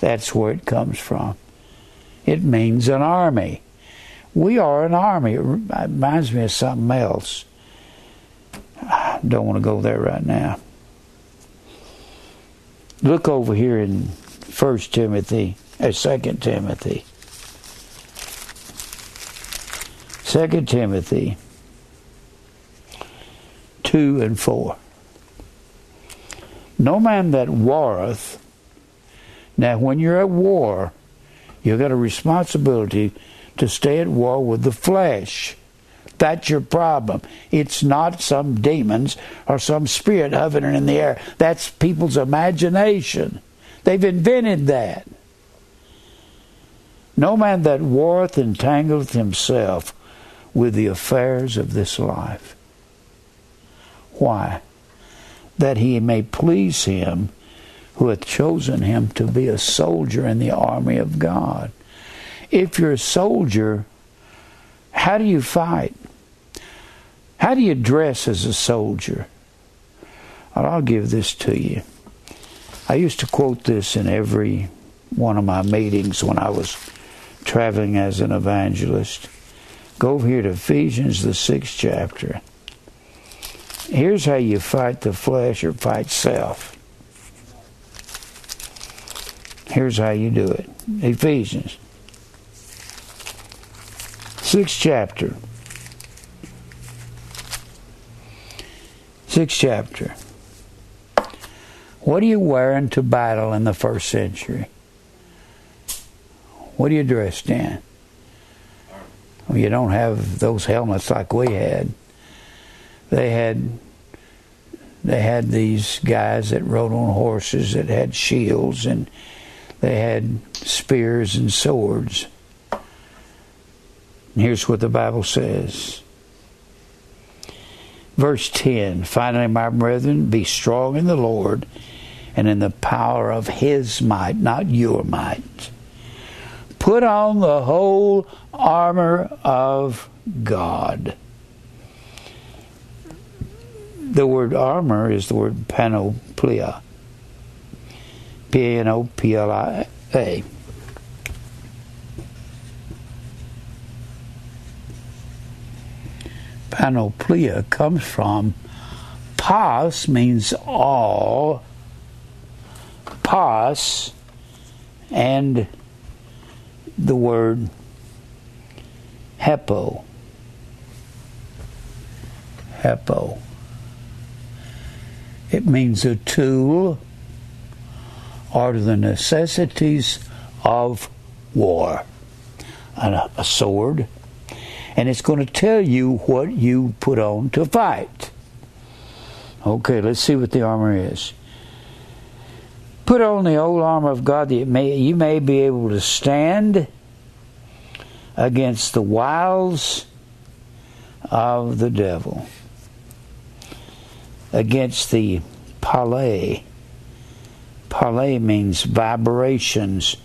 That's where it comes from. It means an army. We are an army. It reminds me of something else. I don't want to go there right now. Look over here in First Timothy, or uh, Second Timothy. Second Timothy two and four. No man that warreth. Now, when you're at war, you've got a responsibility to stay at war with the flesh. That's your problem. It's not some demons or some spirit hovering in the air. That's people's imagination. They've invented that. No man that warreth entangleth himself with the affairs of this life. Why? that he may please him who hath chosen him to be a soldier in the army of God. If you're a soldier, how do you fight? How do you dress as a soldier? I'll give this to you. I used to quote this in every one of my meetings when I was traveling as an evangelist. Go over here to Ephesians, the sixth chapter. Here's how you fight the flesh or fight self. Here's how you do it Ephesians, sixth chapter. Sixth chapter. What are you wearing to battle in the first century? What are you dressed in? You don't have those helmets like we had they had they had these guys that rode on horses that had shields and they had spears and swords. And here's what the Bible says. Verse 10 Finally, my brethren, be strong in the Lord and in the power of his might, not your might. Put on the whole armor of God. The word armor is the word panoplia. P A N O P L I A. Panoplia comes from pas means all, pas, and the word hepo. Hepo. It means a tool or the necessities of war. A, a sword. And it's going to tell you what you put on to fight. Okay, let's see what the armor is. Put on the old armor of God that you may, you may be able to stand against the wiles of the devil, against the palais. Palais means vibrations,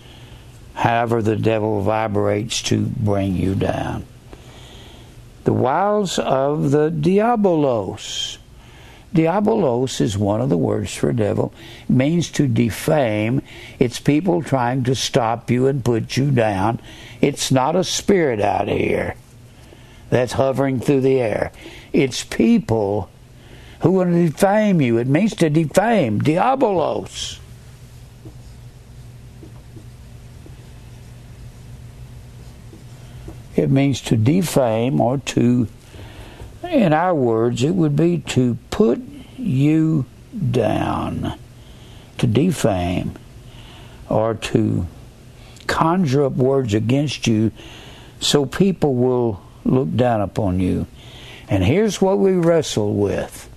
however, the devil vibrates to bring you down. The wiles of the diabolos. Diabolos is one of the words for devil. It means to defame. It's people trying to stop you and put you down. It's not a spirit out here that's hovering through the air. It's people who want to defame you. It means to defame. Diabolos. It means to defame or to, in our words, it would be to put you down, to defame, or to conjure up words against you so people will look down upon you. And here's what we wrestle with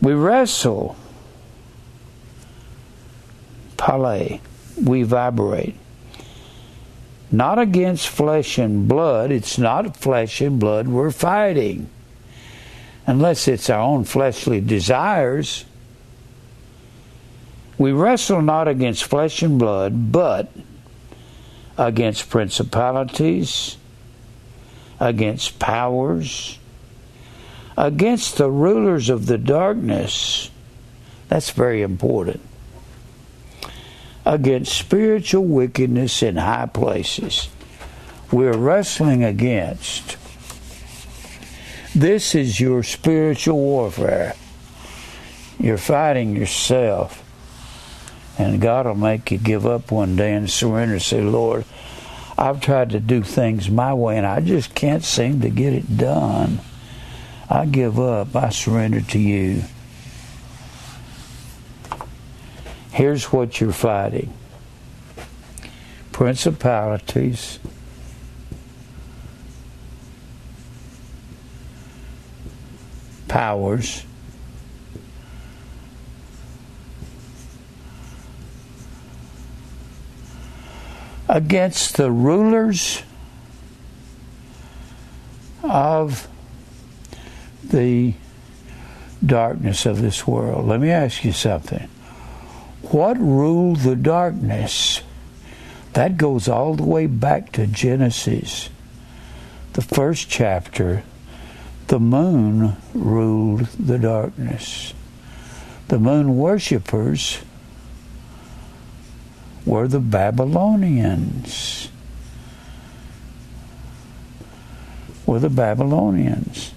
we wrestle, palais, we vibrate not against flesh and blood. It's not flesh and blood we're fighting. Unless it's our own fleshly desires. We wrestle not against flesh and blood, but against principalities, against powers, against the rulers of the darkness. That's very important against spiritual wickedness in high places. We're wrestling against. This is your spiritual warfare. You're fighting yourself. And God will make you give up one day and surrender and say, Lord, I've tried to do things my way and I just can't seem to get it done. I give up. I surrender to you. Here's what you're fighting principalities, powers, against the rulers of the darkness of this world. Let me ask you something. What ruled the darkness? That goes all the way back to Genesis, the first chapter. The moon ruled the darkness. The moon worshippers were the Babylonians. Were the Babylonians.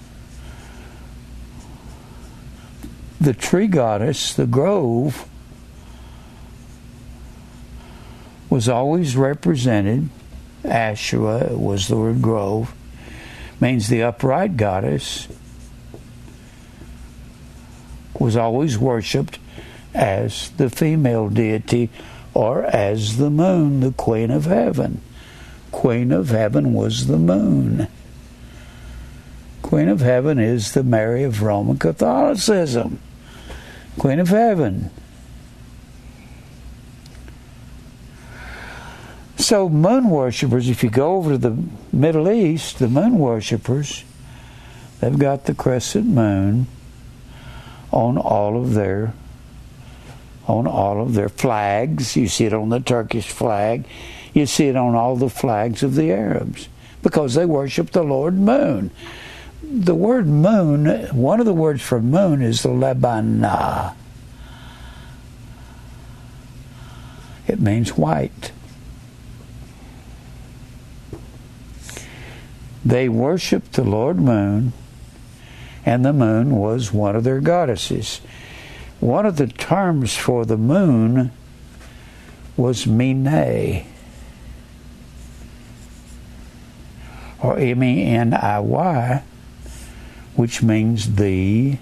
The tree goddess, the grove, was always represented. Asherah was the word grove, means the upright goddess was always worshipped as the female deity or as the moon, the queen of heaven. Queen of heaven was the moon. Queen of heaven is the Mary of Roman Catholicism. Queen of heaven. So, moon worshippers, if you go over to the Middle East, the moon worshippers, they've got the crescent moon on all of their on all of their flags. You see it on the Turkish flag. You see it on all the flags of the Arabs because they worship the Lord Moon. The word moon, one of the words for moon is the Labana. It means white. They worshiped the Lord Moon, and the moon was one of their goddesses. One of the terms for the moon was Mene, or M E N I Y, which means the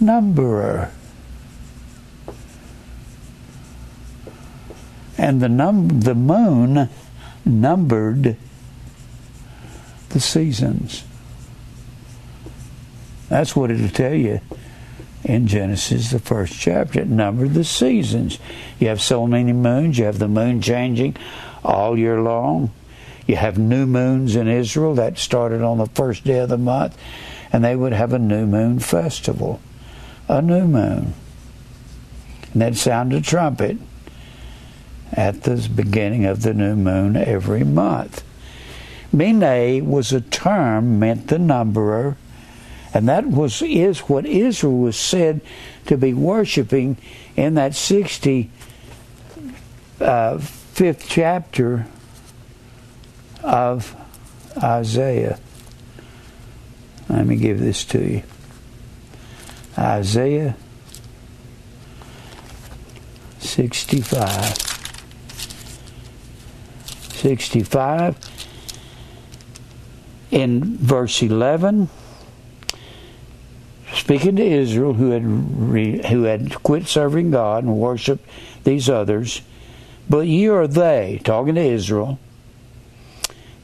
numberer. And the num the moon numbered the seasons. That's what it'll tell you in Genesis, the first chapter. It numbered the seasons. You have so many moons. You have the moon changing all year long. You have new moons in Israel that started on the first day of the month, and they would have a new moon festival. A new moon. And they'd sound a trumpet at the beginning of the new moon every month. Mene was a term meant the numberer and that was is what Israel was said to be worshiping in that 65th uh, chapter of Isaiah. Let me give this to you. Isaiah 65. 65 in verse 11 speaking to Israel who had re, who had quit serving God and worshiped these others, but ye are they, talking to Israel,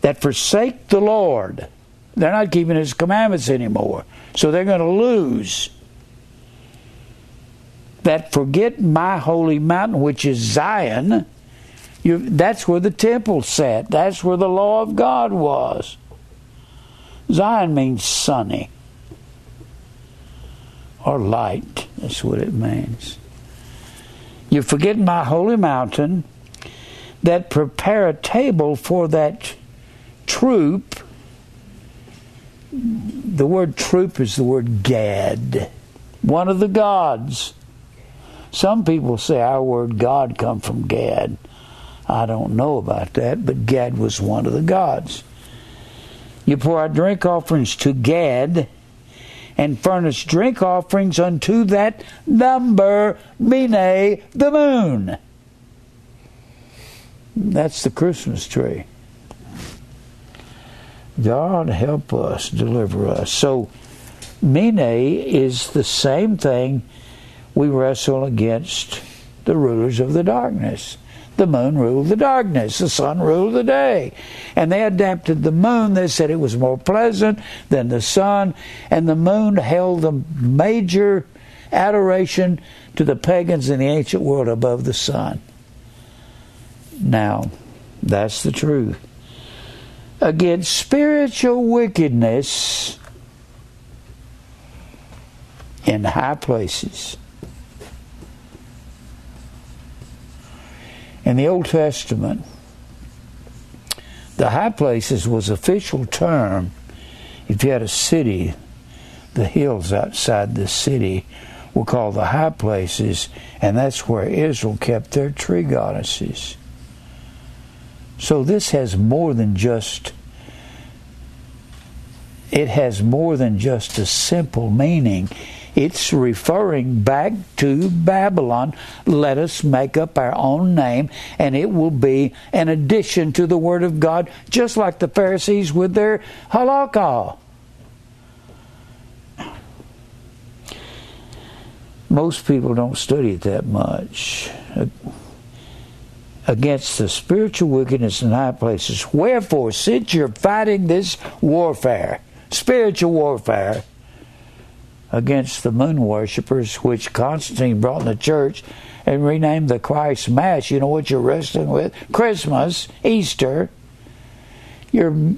that forsake the Lord. They're not keeping his commandments anymore. So they're going to lose. That forget my holy mountain, which is Zion. You, that's where the temple sat. That's where the law of God was. Zion means sunny or light. That's what it means. You forget my holy mountain that prepare a table for that troop. The word troop is the word Gad, one of the gods. Some people say our word God come from Gad. I don't know about that, but Gad was one of the gods. You pour out drink offerings to Gad and furnish drink offerings unto that number, Mene, the moon. That's the Christmas tree. God help us, deliver us. So, Mene is the same thing we wrestle against the rulers of the darkness. The moon ruled the darkness, the sun ruled the day. And they adapted the moon. They said it was more pleasant than the sun. And the moon held the major adoration to the pagans in the ancient world above the sun. Now, that's the truth. Against spiritual wickedness in high places. In the Old Testament, the high places was official term. If you had a city, the hills outside the city were called the high places, and that's where Israel kept their tree goddesses. So this has more than just it has more than just a simple meaning. It's referring back to Babylon. Let us make up our own name, and it will be an addition to the Word of God, just like the Pharisees with their halakha. Most people don't study it that much. Against the spiritual wickedness in high places. Wherefore, since you're fighting this warfare, spiritual warfare, against the moon worshippers, which Constantine brought in the church and renamed the Christ Mass. You know what you're wrestling with? Christmas, Easter. You're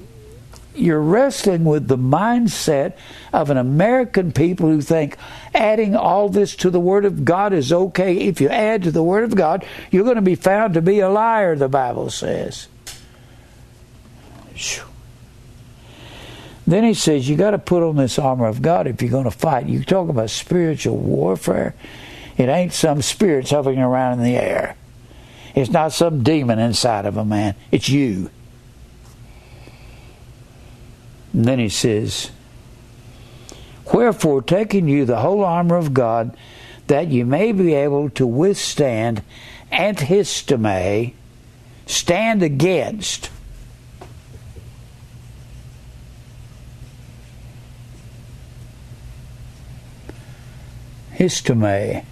you're wrestling with the mindset of an American people who think adding all this to the Word of God is okay. If you add to the Word of God, you're going to be found to be a liar, the Bible says. Then he says you got to put on this armor of God if you're going to fight. You talk about spiritual warfare. It ain't some spirits hovering around in the air. It's not some demon inside of a man. It's you. And then he says, Wherefore, taking you the whole armor of God, that you may be able to withstand antihistome, stand against. Histome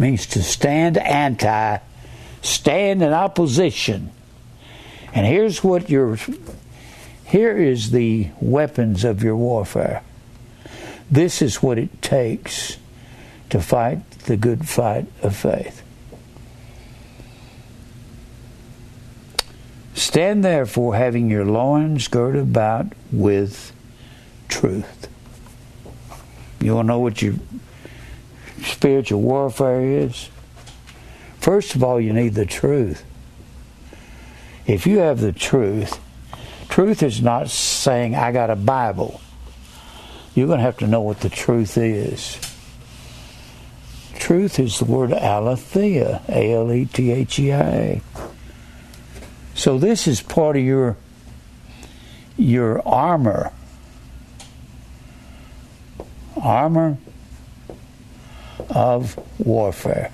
means to stand anti, stand in opposition. And here's what your here is the weapons of your warfare. This is what it takes to fight the good fight of faith. Stand therefore, having your loins girded about with truth. You want to know what your spiritual warfare is? First of all, you need the truth. If you have the truth, truth is not saying, I got a Bible. You're going to have to know what the truth is. Truth is the word aletheia, A L E T H E I A. So this is part of your your armor. Armor of warfare.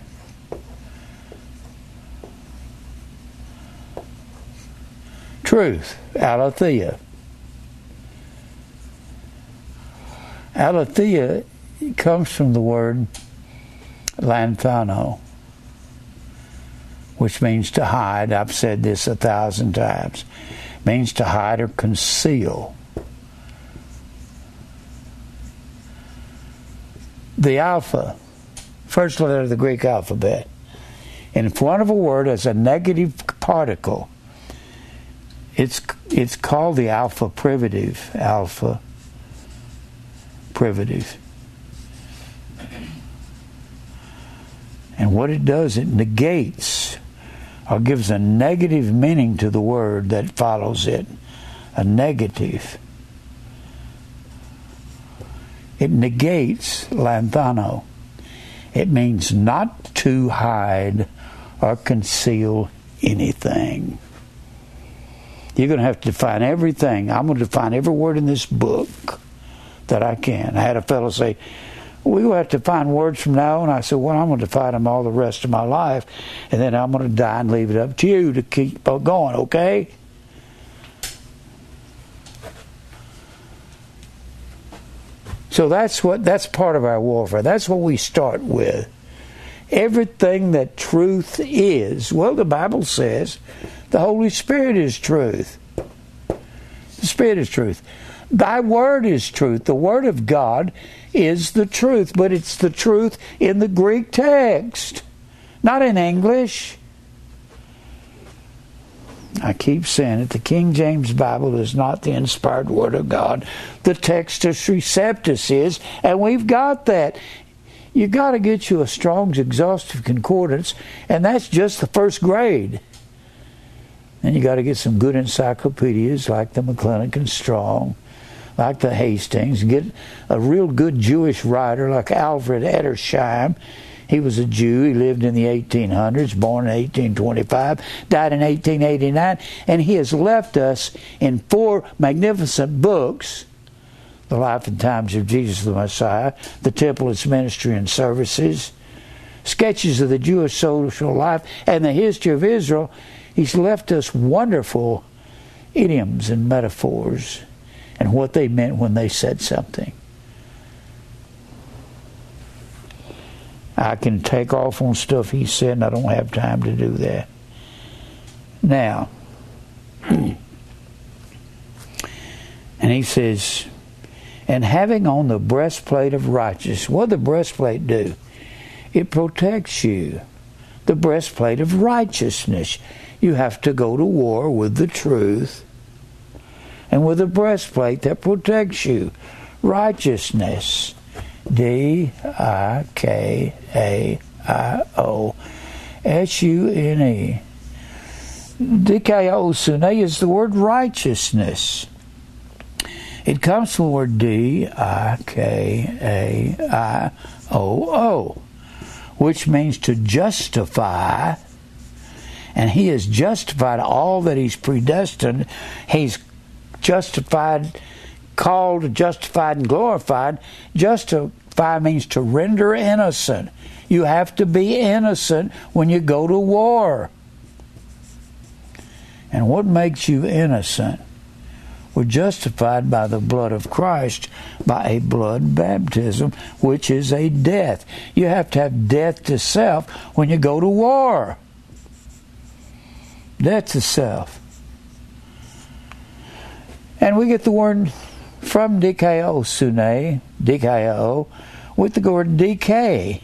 Truth, aletheia. Aletheia comes from the word lanthano, which means to hide. I've said this a thousand times. Means to hide or conceal. The alpha, first letter of the Greek alphabet, And in front of a word as a negative particle, it's it's called the alpha privative. Alpha privative. And what it does, it negates or gives a negative meaning to the word that follows it. A negative. It negates lanthano. It means not to hide or conceal anything. You're going to have to define everything. I'm going to define every word in this book that I can. I had a fellow say, we will have to find words from now on. I said, well, I'm going to find them all the rest of my life, and then I'm going to die and leave it up to you to keep going, okay? So that's what that's part of our warfare. That's what we start with. Everything that truth is, well, the Bible says the Holy Spirit is truth. The Spirit is truth. Thy word is truth. The word of God is the truth, but it's the truth in the Greek text, not in English. I keep saying it, the King James Bible is not the inspired Word of God. The Textus Receptus is, and we've got that. You got to get you a Strong's exhaustive concordance, and that's just the first grade. And you got to get some good encyclopedias like the McClintock and Strong like the Hastings, get a real good Jewish writer like Alfred Edersheim. He was a Jew. He lived in the 1800s, born in 1825, died in 1889, and he has left us in four magnificent books The Life and Times of Jesus the Messiah, The Temple, Its Ministry and Services, Sketches of the Jewish Social Life, and the History of Israel. He's left us wonderful idioms and metaphors and what they meant when they said something. I can take off on stuff he said, and I don't have time to do that. Now, and he says, and having on the breastplate of righteousness, what does the breastplate do? It protects you. The breastplate of righteousness. You have to go to war with the truth and with a breastplate that protects you. Righteousness. D I K A I O S U N E. Dikaiosune is the word righteousness. It comes from the word D I K A I O O, which means to justify. And he has justified all that he's predestined. He's justified, called, justified, and glorified. Justify means to render innocent. You have to be innocent when you go to war. And what makes you innocent? We're justified by the blood of Christ by a blood baptism, which is a death. You have to have death to self when you go to war. Death to self. And we get the word from DKO, sune, DKO, with the word decay.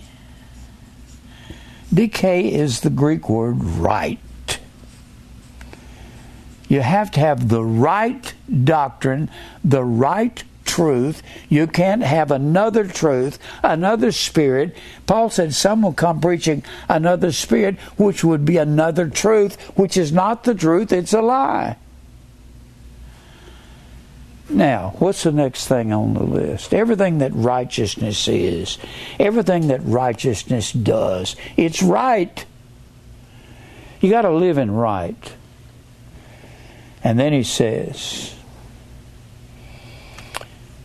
Decay is the Greek word right. You have to have the right doctrine, the right truth. You can't have another truth, another spirit. Paul said some will come preaching another spirit, which would be another truth, which is not the truth, it's a lie. Now, what's the next thing on the list? Everything that righteousness is, everything that righteousness does, it's right. You got to live in right. And then he says,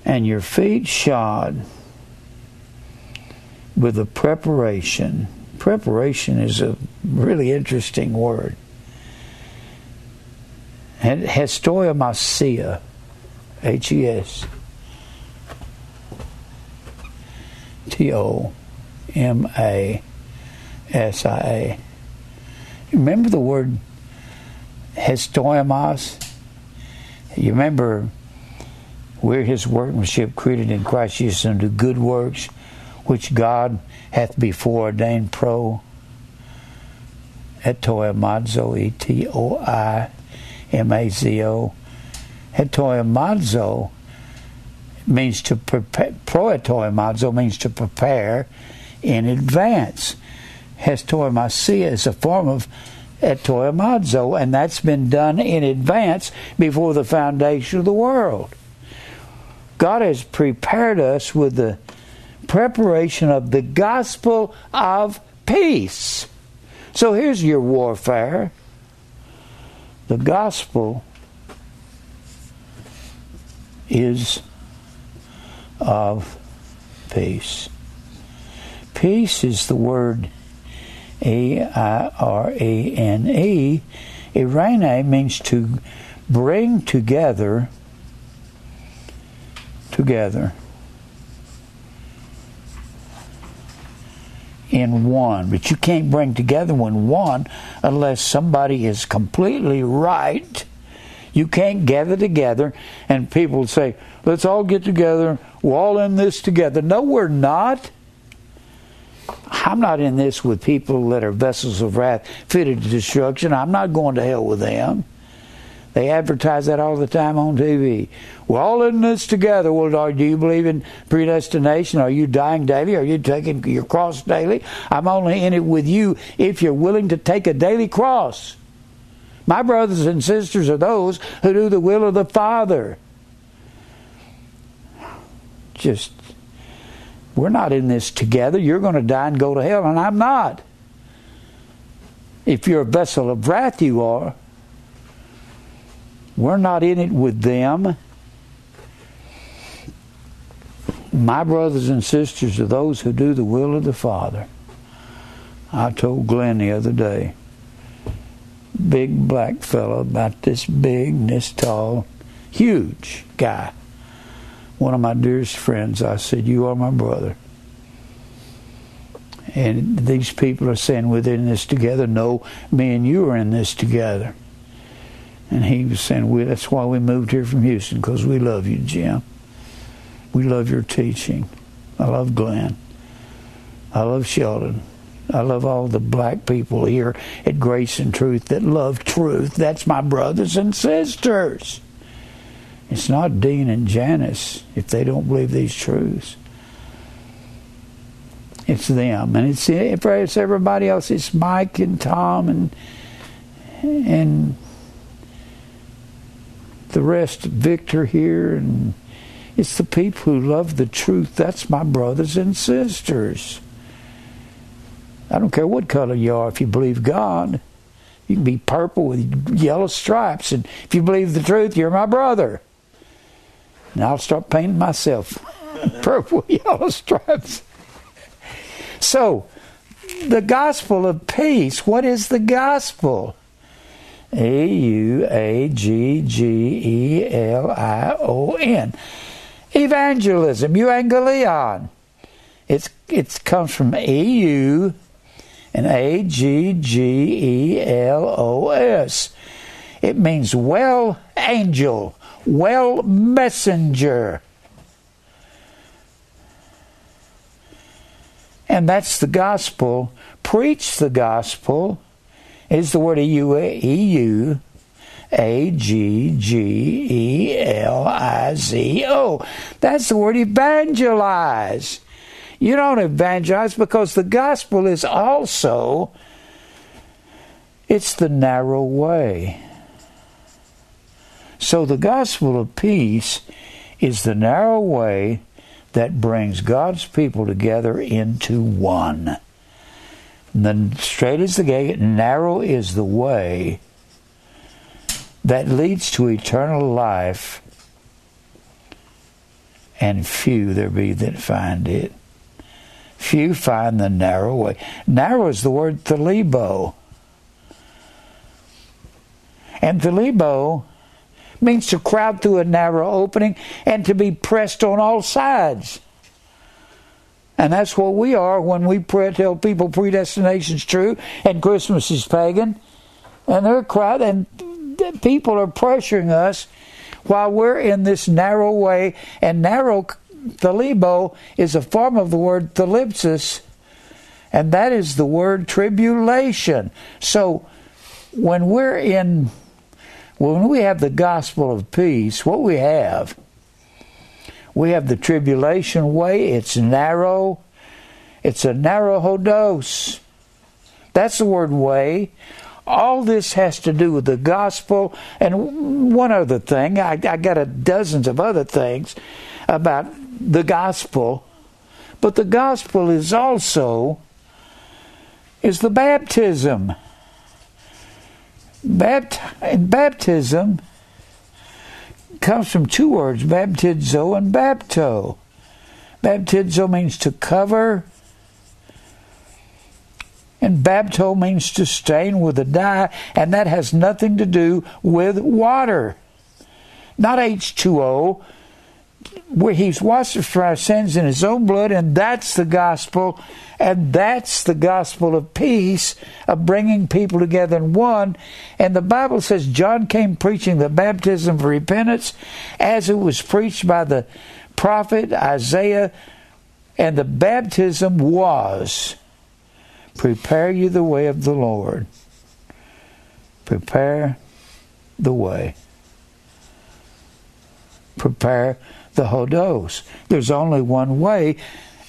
and your feet shod with the preparation. Preparation is a really interesting word. And hestoimasia, H E S T O M A S I A. Remember the word hestoimos? You remember we're his workmanship created in Christ Jesus unto good works, which God hath before ordained pro etoimazo, E T O I M A Z O. Etoimazo means to prepare, proetoimazo means to prepare in advance. Hestoimasia is a form of etoimazo, and that's been done in advance before the foundation of the world. God has prepared us with the preparation of the gospel of peace. So here's your warfare the gospel is of peace. Peace is the word A I R A N E. Irene means to bring together together in one. But you can't bring together in one unless somebody is completely right. You can't gather together and people say, let's all get together. We're all in this together. No, we're not. I'm not in this with people that are vessels of wrath fitted to destruction. I'm not going to hell with them. They advertise that all the time on TV. We're all in this together. Well, do you believe in predestination? Are you dying daily? Are you taking your cross daily? I'm only in it with you if you're willing to take a daily cross. My brothers and sisters are those who do the will of the Father. Just, we're not in this together. You're going to die and go to hell, and I'm not. If you're a vessel of wrath, you are. We're not in it with them. My brothers and sisters are those who do the will of the Father. I told Glenn the other day, big black fellow, about this big and this tall, huge guy. One of my dearest friends, I said, You are my brother. And these people are saying we're in this together. No, me and you are in this together. And he was saying, well, that's why we moved here from Houston, because we love you, Jim. We love your teaching. I love Glenn. I love Sheldon. I love all the black people here at Grace and Truth that love truth. That's my brothers and sisters. It's not Dean and Janice if they don't believe these truths. It's them, and it's it's everybody else. It's Mike and Tom and and the rest, Victor here, and it's the people who love the truth. That's my brothers and sisters. I don't care what color you are if you believe God. You can be purple with yellow stripes, and if you believe the truth, you're my brother. And I'll start painting myself purple, yellow stripes. So, the gospel of peace. What is the gospel? A U A G G E L I O N. Evangelism, euangelion. It's it comes from E U and A G G E L O S. It means well angel, well messenger. And that's the gospel. Preach the gospel is the word EU, a G G E L I Z O. That's the word evangelize. You don't evangelize because the gospel is also it's the narrow way. So the gospel of peace is the narrow way that brings God's people together into one. And straight is the gate, narrow is the way that leads to eternal life, and few there be that find it. Few find the narrow way. Narrow is the word thalibo. And thalibo means to crowd through a narrow opening and to be pressed on all sides. And that's what we are when we pre- tell people predestination's true and Christmas is pagan. And they're crowd and people are pressuring us while we're in this narrow way. And narrow thalibo is a form of the word thalipsis, and that is the word tribulation. So when we're in when we have the gospel of peace, what we have we have the tribulation way. It's narrow. It's a narrow hodos. That's the word way. All this has to do with the gospel. And one other thing, I, I got a dozens of other things about the gospel. But the gospel is also is the baptism. Bapt- baptism comes from two words, baptizo and bapto. Baptizo means to cover, and bapto means to stain with a dye, and that has nothing to do with water. Not H2O, where he's washed us for our sins in his own blood, and that's the gospel, and that's the gospel of peace, of bringing people together in one. And the Bible says John came preaching the baptism of repentance as it was preached by the prophet Isaiah, and the baptism was prepare you the way of the Lord. Prepare the way. Prepare the Hodos. There's only one way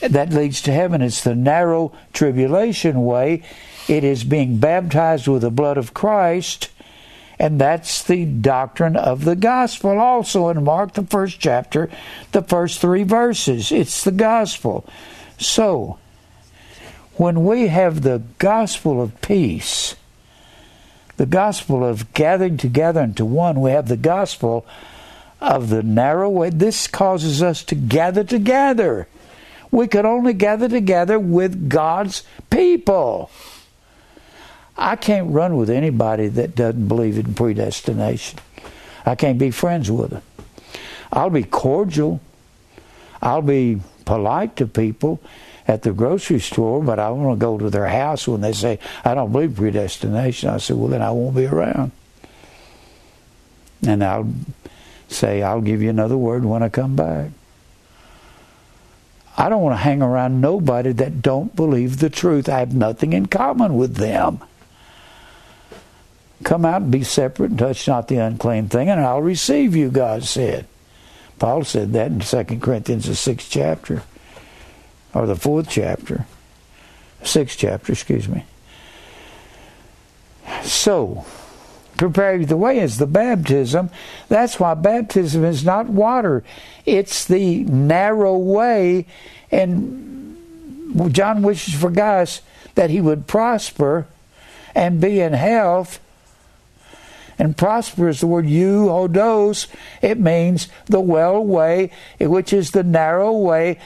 that leads to heaven. It's the narrow tribulation way. It is being baptized with the blood of Christ. And that's the doctrine of the gospel. Also in Mark, the first chapter, the first three verses. It's the gospel. So, when we have the gospel of peace, the gospel of gathering together into one, we have the gospel of the narrow way. This causes us to gather together. We could only gather together with God's people. I can't run with anybody that doesn't believe in predestination. I can't be friends with them. I'll be cordial. I'll be polite to people at the grocery store, but I want to go to their house when they say, I don't believe predestination. I say, well, then I won't be around. And I'll say, I'll give you another word when I come back. I don't want to hang around nobody that don't believe the truth. I have nothing in common with them. Come out and be separate and touch not the unclean thing, and I'll receive you, God said. Paul said that in 2 Corinthians, the sixth chapter, or the fourth chapter, sixth chapter, excuse me. So, prepare the way is the baptism. That's why baptism is not water, it's the narrow way. And John wishes for Gaius that he would prosper and be in health. And prosper is the word euodos. It means the well way, which is the narrow way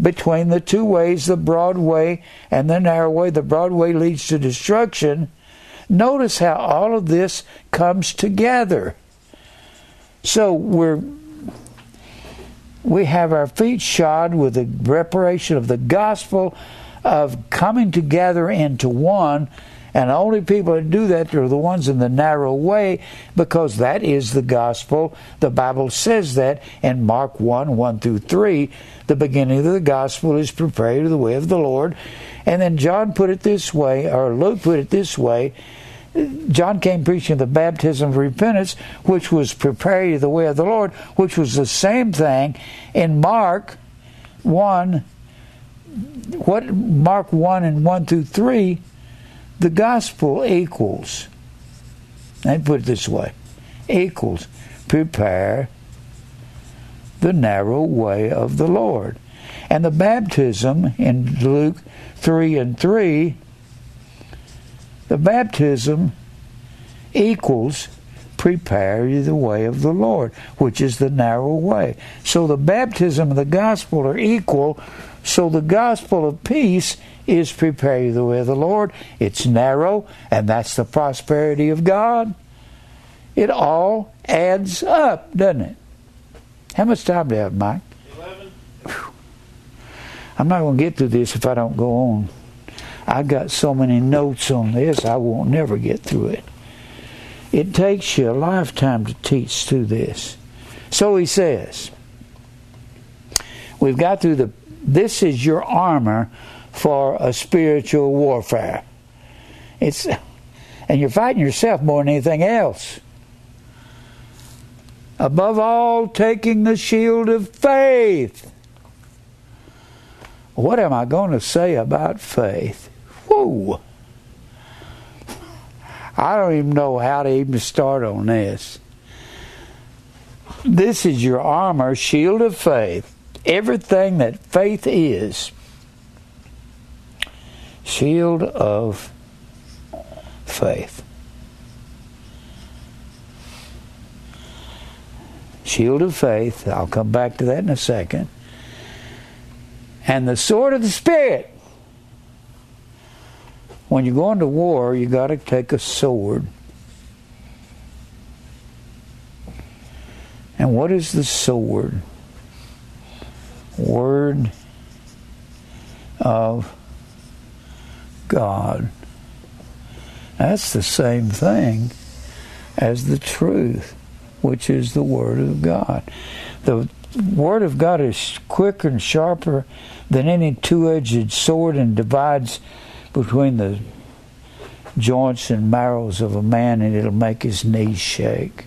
between the two ways, the broad way and the narrow way. The broad way leads to destruction. Notice how all of this comes together. So we're we have our feet shod with the reparation of the gospel of coming together into one and the only people that do that are the ones in the narrow way because that is the gospel. The Bible says that in Mark 1 1 through 3. The beginning of the gospel is prepared the way of the Lord. And then John put it this way, or Luke put it this way. John came preaching the baptism of repentance, which was preparing the way of the Lord, which was the same thing in Mark 1. What Mark 1 and 1 through 3 the gospel equals, I put it this way, equals prepare the narrow way of the Lord. And the baptism in Luke 3 and 3, the baptism equals prepare you the way of the Lord, which is the narrow way. So the baptism and the gospel are equal. So the gospel of peace is prepare the way of the Lord. It's narrow, and that's the prosperity of God. It all adds up, doesn't it? How much time do you have, Mike? Eleven. I'm not going to get through this if I don't go on. I've got so many notes on this, I won't never get through it. It takes you a lifetime to teach through this. So he says, we've got through the, this is your armor for a spiritual warfare. It's and you're fighting yourself more than anything else. Above all, taking the shield of faith. What am I going to say about faith? Whoa! I don't even know how to even start on this. This is your armor, shield of faith. Everything that faith is shield of faith. Shield of faith, I'll come back to that in a second. And the sword of the Spirit. When you go into war, you got to take a sword. And what is the sword? Word of God. That's the same thing as the truth, which is the Word of God. The Word of God is quicker and sharper than any two edged sword and divides between the joints and marrows of a man, and it'll make his knees shake.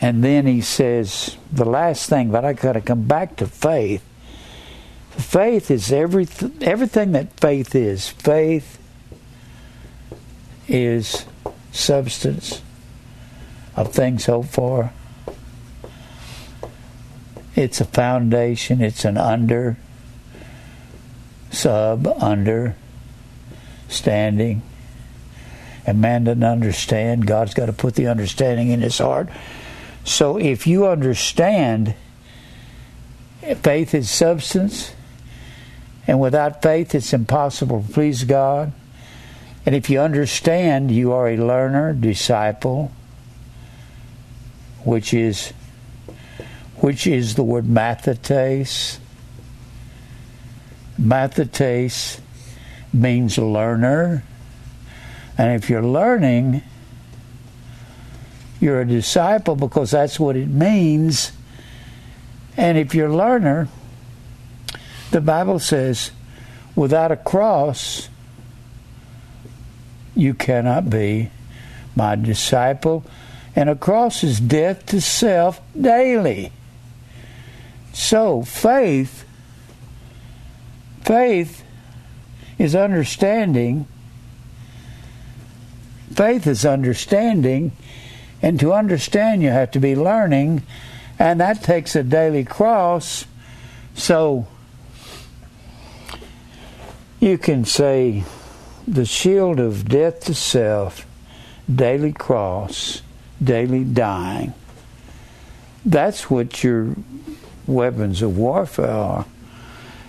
And then he says, the last thing, but I got to come back to faith. Faith is everything, everything that faith is. Faith is substance of things hoped for. It's a foundation, it's an under, sub, under, standing. And man doesn't understand. God's got to put the understanding in his heart. So if you understand faith is substance, and without faith, it's impossible to please God. And if you understand, you are a learner, disciple, which is which is the word mathetes. Mathetes means learner. And if you're learning, you're a disciple because that's what it means. And if you're a learner, the Bible says, without a cross, you cannot be my disciple. And a cross is death to self daily. So faith faith is understanding faith is understanding and to understand you have to be learning and that takes a daily cross so you can say the shield of death to self, daily cross, daily dying. That's what your weapons of warfare are.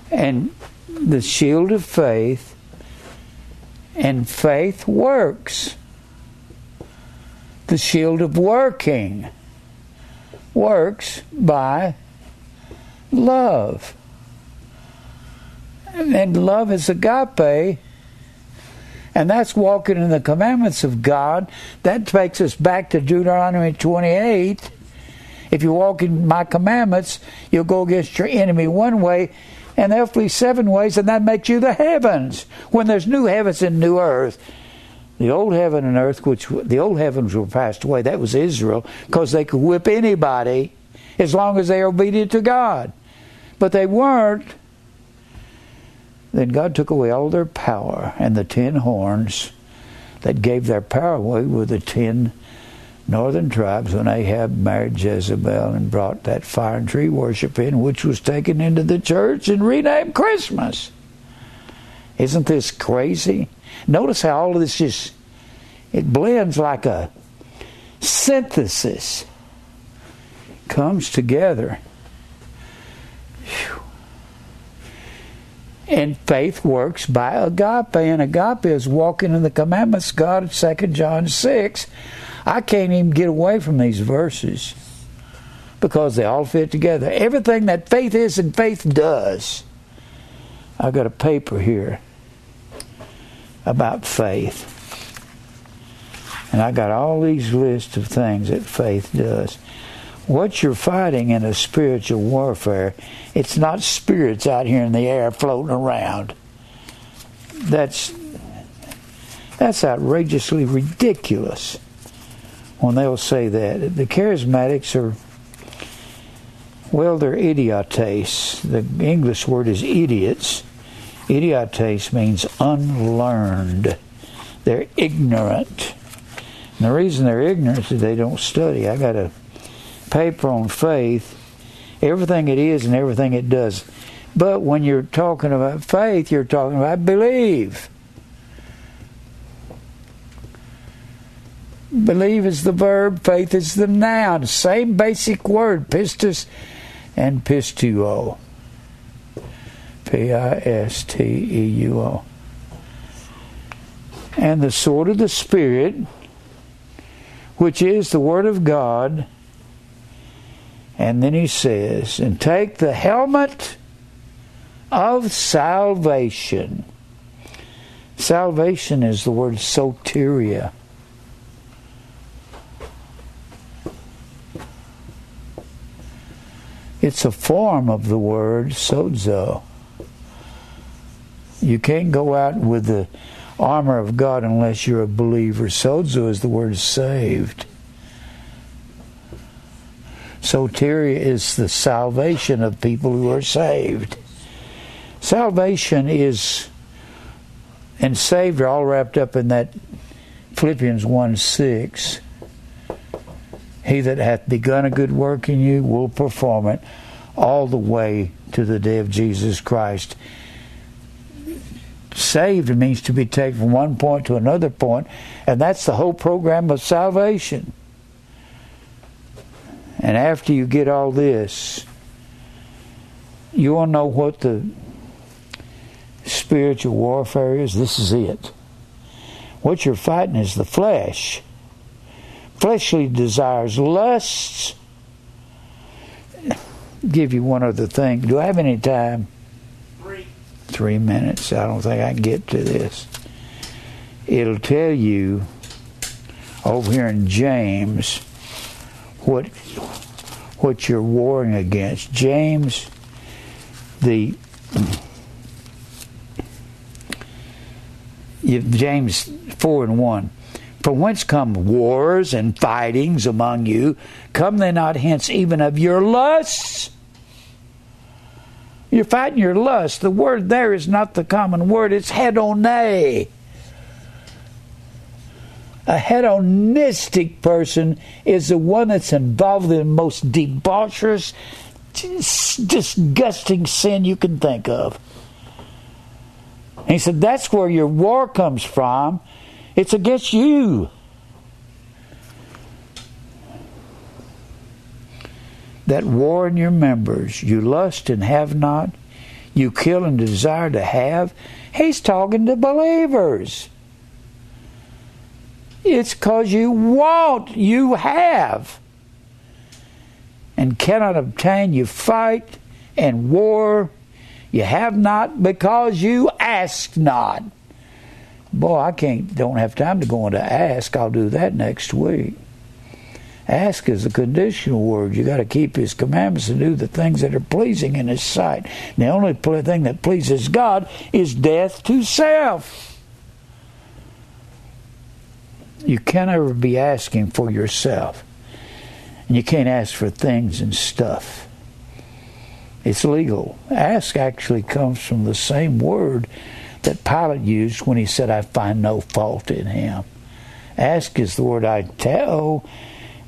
And the shield of faith, and faith works. The shield of working works by love. And love is agape. And that's walking in the commandments of God. That takes us back to Deuteronomy 28. If you walk in my commandments, you'll go against your enemy one way, and they'll flee seven ways, and that makes you the heavens. When there's new heavens and new earth, the old heaven and earth, which the old heavens were passed away, that was Israel, because they could whip anybody as long as they are obedient to God. But they weren't. Then God took away all their power, and the ten horns that gave their power away were the ten northern tribes when Ahab married Jezebel and brought that fire and tree worship in, which was taken into the church and renamed Christmas. Isn't this crazy? Notice how all of this just it blends like a synthesis. Comes together. Whew. And faith works by agape, and agape is walking in the commandments God, 2 John 6. I can't even get away from these verses because they all fit together. Everything that faith is and faith does. I've got a paper here about faith. And I got all these lists of things that faith does. What you're fighting in a spiritual warfare, it's not spirits out here in the air floating around. That's that's outrageously ridiculous when they'll say that. The charismatics are well, they're idiotes. The English word is idiots. Idiotes means unlearned. They're ignorant. And the reason they're ignorant is they don't study. I got a paper on faith, everything it is and everything it does. But when you're talking about faith, you're talking about believe. Believe is the verb, faith is the noun. Same basic word, pistis and pisteuo. P I S T E U O. And the sword of the Spirit which is the Word of God. And then he says, and take the helmet of salvation. Salvation is the word soteria. It's a form of the word sozo. You can't go out with the armor of God unless you're a believer. Sozo is the word saved. Soteria is the salvation of people who are saved. Salvation is and saved are all wrapped up in that Philippians 1 6. He that hath begun a good work in you will perform it all the way to the day of Jesus Christ saved means to be taken from one point to another point, and that's the whole program of salvation. And after you get all this, you want to know what the spiritual warfare is? This is it. What you're fighting is the flesh. Fleshly desires, lusts. Give you one other thing. Do I have any time? Three minutes. I don't think I can get to this. It'll tell you over here in James what what you're warring against. James, the James four and one. From whence come wars and fightings among you? Come they not hence even of your lusts? You're fighting your lust. The word there is not the common word, it's hedone. A hedonistic person is the one that's involved in the most debaucherous, disgusting sin you can think of. And he said, That's where your war comes from. It's against you. That war in your members, you lust and have not, you kill and desire to have. He's talking to believers. It's because you want, you have, and cannot obtain. You fight and war. You have not because you ask not. Boy, I can't, don't have time to go into ask. I'll do that next week. Ask is a conditional word. You got to keep His commandments and do the things that are pleasing in His sight. The only thing that pleases God is death to self. You can't ever be asking for yourself. And you can't ask for things and stuff. It's legal. Ask actually comes from the same word that Pilate used when he said, I find no fault in him. Ask is the word aiteo,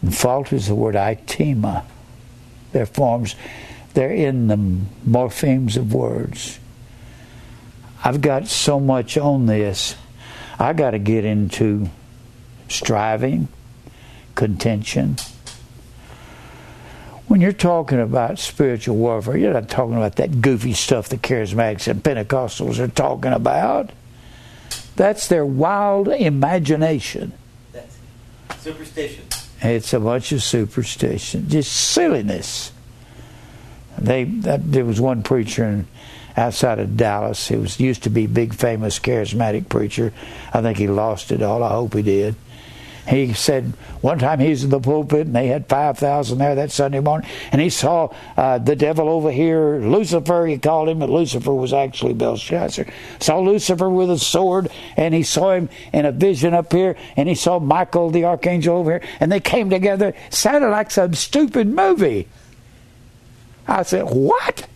and fault is the word aitema. They're forms, they're in the morphemes of words. I've got so much on this, I got to get into striving, contention. When you're talking about spiritual warfare, you're not talking about that goofy stuff the charismatics and Pentecostals are talking about. That's their wild imagination.
That's superstition.
It's a bunch of superstition, just silliness. They that, there was one preacher in, outside of Dallas. He was used to be big, famous, charismatic preacher. I think he lost it all. I hope he did. He said one time he was in the pulpit and they had 5,000 there that Sunday morning, and he saw uh, the devil over here, Lucifer, he called him, but Lucifer was actually Belshazzar. Saw Lucifer with a sword, and he saw him in a vision up here, and he saw Michael the archangel over here, and they came together. Sounded like some stupid movie. I said, What?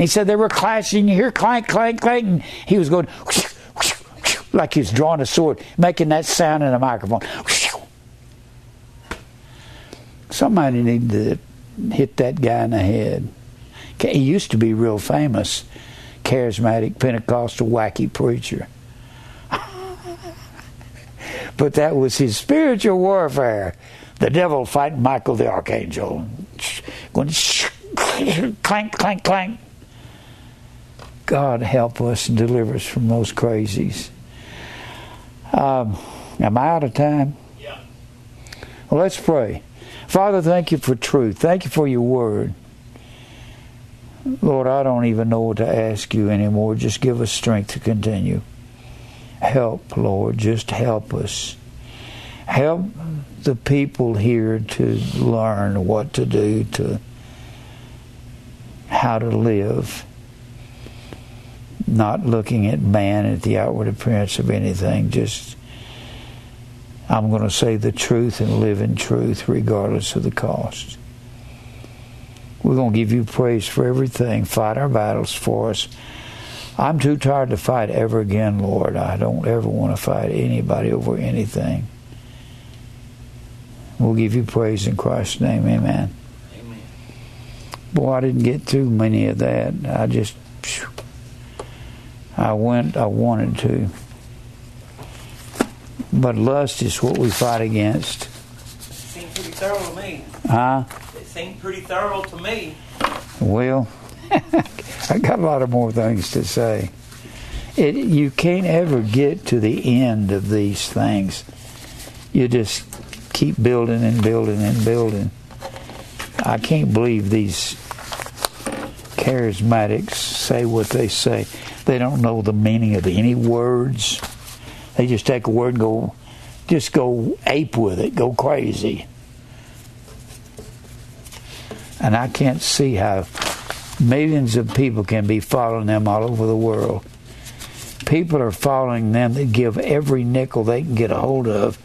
He said they were clashing. You hear clank, clank, clank. And he was going, whoosh, like he's drawing a sword, making that sound in a microphone. Somebody needed to hit that guy in the head. He used to be real famous, charismatic, Pentecostal, wacky preacher. but that was his spiritual warfare. The devil fighting Michael the archangel, going clank, clank, clank. God help us and deliver us from those crazies. Um, am I out of time?
Yeah.
Well, let's pray. Father, thank you for truth. Thank you for your word. Lord, I don't even know what to ask you anymore. Just give us strength to continue. Help, Lord. Just help us. Help the people here to learn what to do, to how to live not looking at man at the outward appearance of anything, just I'm going to say the truth and live in truth regardless of the cost. We're going to give you praise for everything. Fight our battles for us. I'm too tired to fight ever again, Lord. I don't ever want to fight anybody over anything. We'll give you praise in Christ's name. Amen.
Amen.
Boy, I didn't get through many of that. I just. Phew, I went, I wanted to. But lust is what we fight against.
It seemed pretty thorough to me.
Huh?
It seemed pretty thorough to me.
Well, I got a lot of more things to say. It, you can't ever get to the end of these things. You just keep building and building and building. I can't believe these charismatics say what they say. They don't know the meaning of any words. They just take a word and go, just go ape with it, go crazy. And I can't see how millions of people can be following them all over the world. People are following them that give every nickel they can get a hold of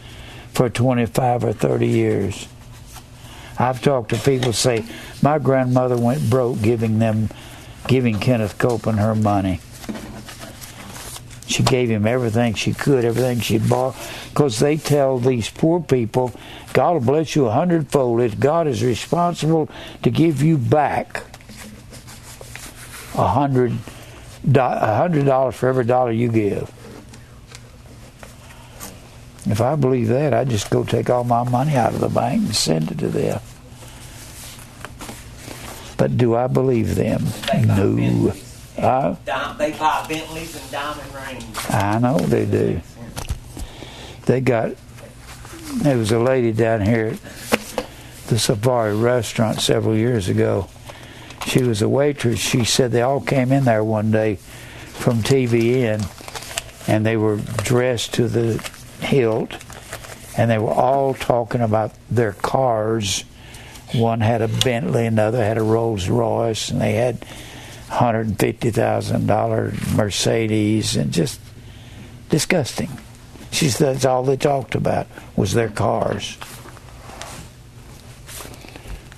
for 25 or 30 years. I've talked to people say, my grandmother went broke giving them, giving Kenneth Copeland her money. She gave him everything she could, everything she bought, because they tell these poor people, God will bless you a hundredfold. If God is responsible to give you back a hundred, a hundred dollars for every dollar you give. If I believe that, I just go take all my money out of the bank and send it to them. But do I believe them? No.
Uh, they buy Bentleys and diamond rings.
I know they do. They got. There was a lady down here at the Safari restaurant several years ago. She was a waitress. She said they all came in there one day from TBN, and they were dressed to the hilt, and they were all talking about their cars. One had a Bentley, another had a Rolls Royce, and they had $150,000 Mercedes, and just disgusting. She said that's all they talked about was their cars.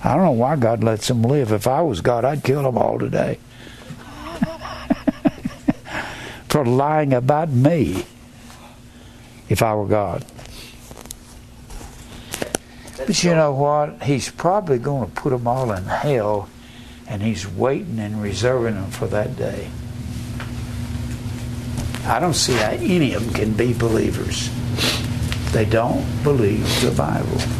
I don't know why God lets them live. If I was God, I'd kill them all today. For lying about me if I were God. But you know what? He's probably going to put them all in hell, and he's waiting and reserving them for that day. I don't see how any of them can be believers. They don't believe the Bible.